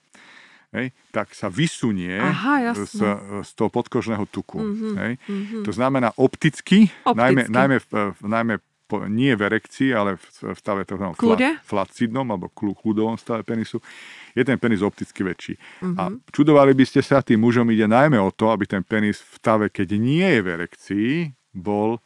hej, tak sa vysunie Aha, z, z toho podkožného tuku. Mm-hmm, hej. Mm-hmm. To znamená opticky, opticky. najmä, najmä, v, najmä po, nie v erekcii, ale v, v stave tzv. flacidnom alebo kľudovom stave penisu, je ten penis opticky väčší. Mm-hmm. A mhm. čudovali by ste sa, tým mužom ide najmä o to, aby ten penis v stave, keď nie je v erekcii, bol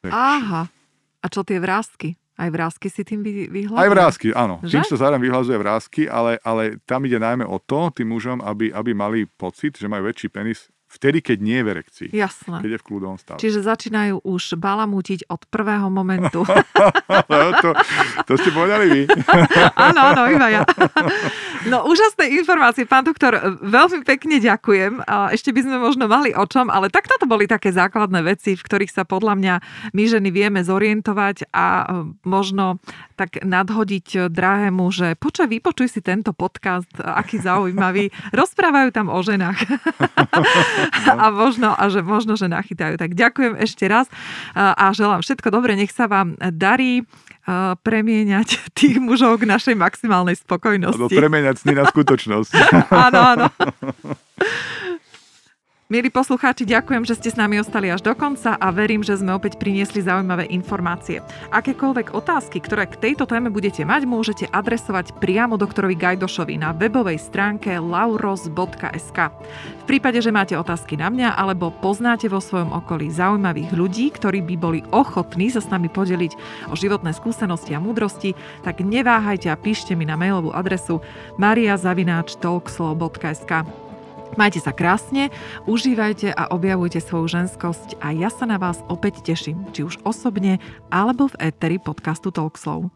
väčší. Aha. A čo tie vrázky? Aj vrázky si tým vyhľadujú? Aj vrázky, áno. Že? Tým sa zároveň vyhľazuje vrázky, ale, ale tam ide najmä o to, tým mužom, aby, aby mali pocit, že majú väčší penis Vtedy, keď nie je v erekcii. Jasné. Keď je v kľudovom stave. Čiže začínajú už balamútiť od prvého momentu. no, to, to ste povedali vy. áno, áno, iba ja. no, úžasné informácie, pán doktor, veľmi pekne ďakujem. Ešte by sme možno mali o čom, ale tak toto boli také základné veci, v ktorých sa podľa mňa my ženy vieme zorientovať a e, možno tak nadhodiť drahému, že počkaj, vypočuj si tento podcast, aký zaujímavý. Rozprávajú tam o ženách. a, možno, a že možno, že nachytajú. Tak ďakujem ešte raz a želám všetko dobre, nech sa vám darí premieňať tých mužov k našej maximálnej spokojnosti. Alebo premieňať sny na skutočnosť. áno, áno. Milí poslucháči, ďakujem, že ste s nami ostali až do konca a verím, že sme opäť priniesli zaujímavé informácie. Akékoľvek otázky, ktoré k tejto téme budete mať, môžete adresovať priamo doktorovi Gajdošovi na webovej stránke lauros.sk. V prípade, že máte otázky na mňa alebo poznáte vo svojom okolí zaujímavých ľudí, ktorí by boli ochotní sa s nami podeliť o životné skúsenosti a múdrosti, tak neváhajte a píšte mi na mailovú adresu mariazavináčtalkslow.sk. Majte sa krásne, užívajte a objavujte svoju ženskosť a ja sa na vás opäť teším, či už osobne, alebo v éteri podcastu Talkslow.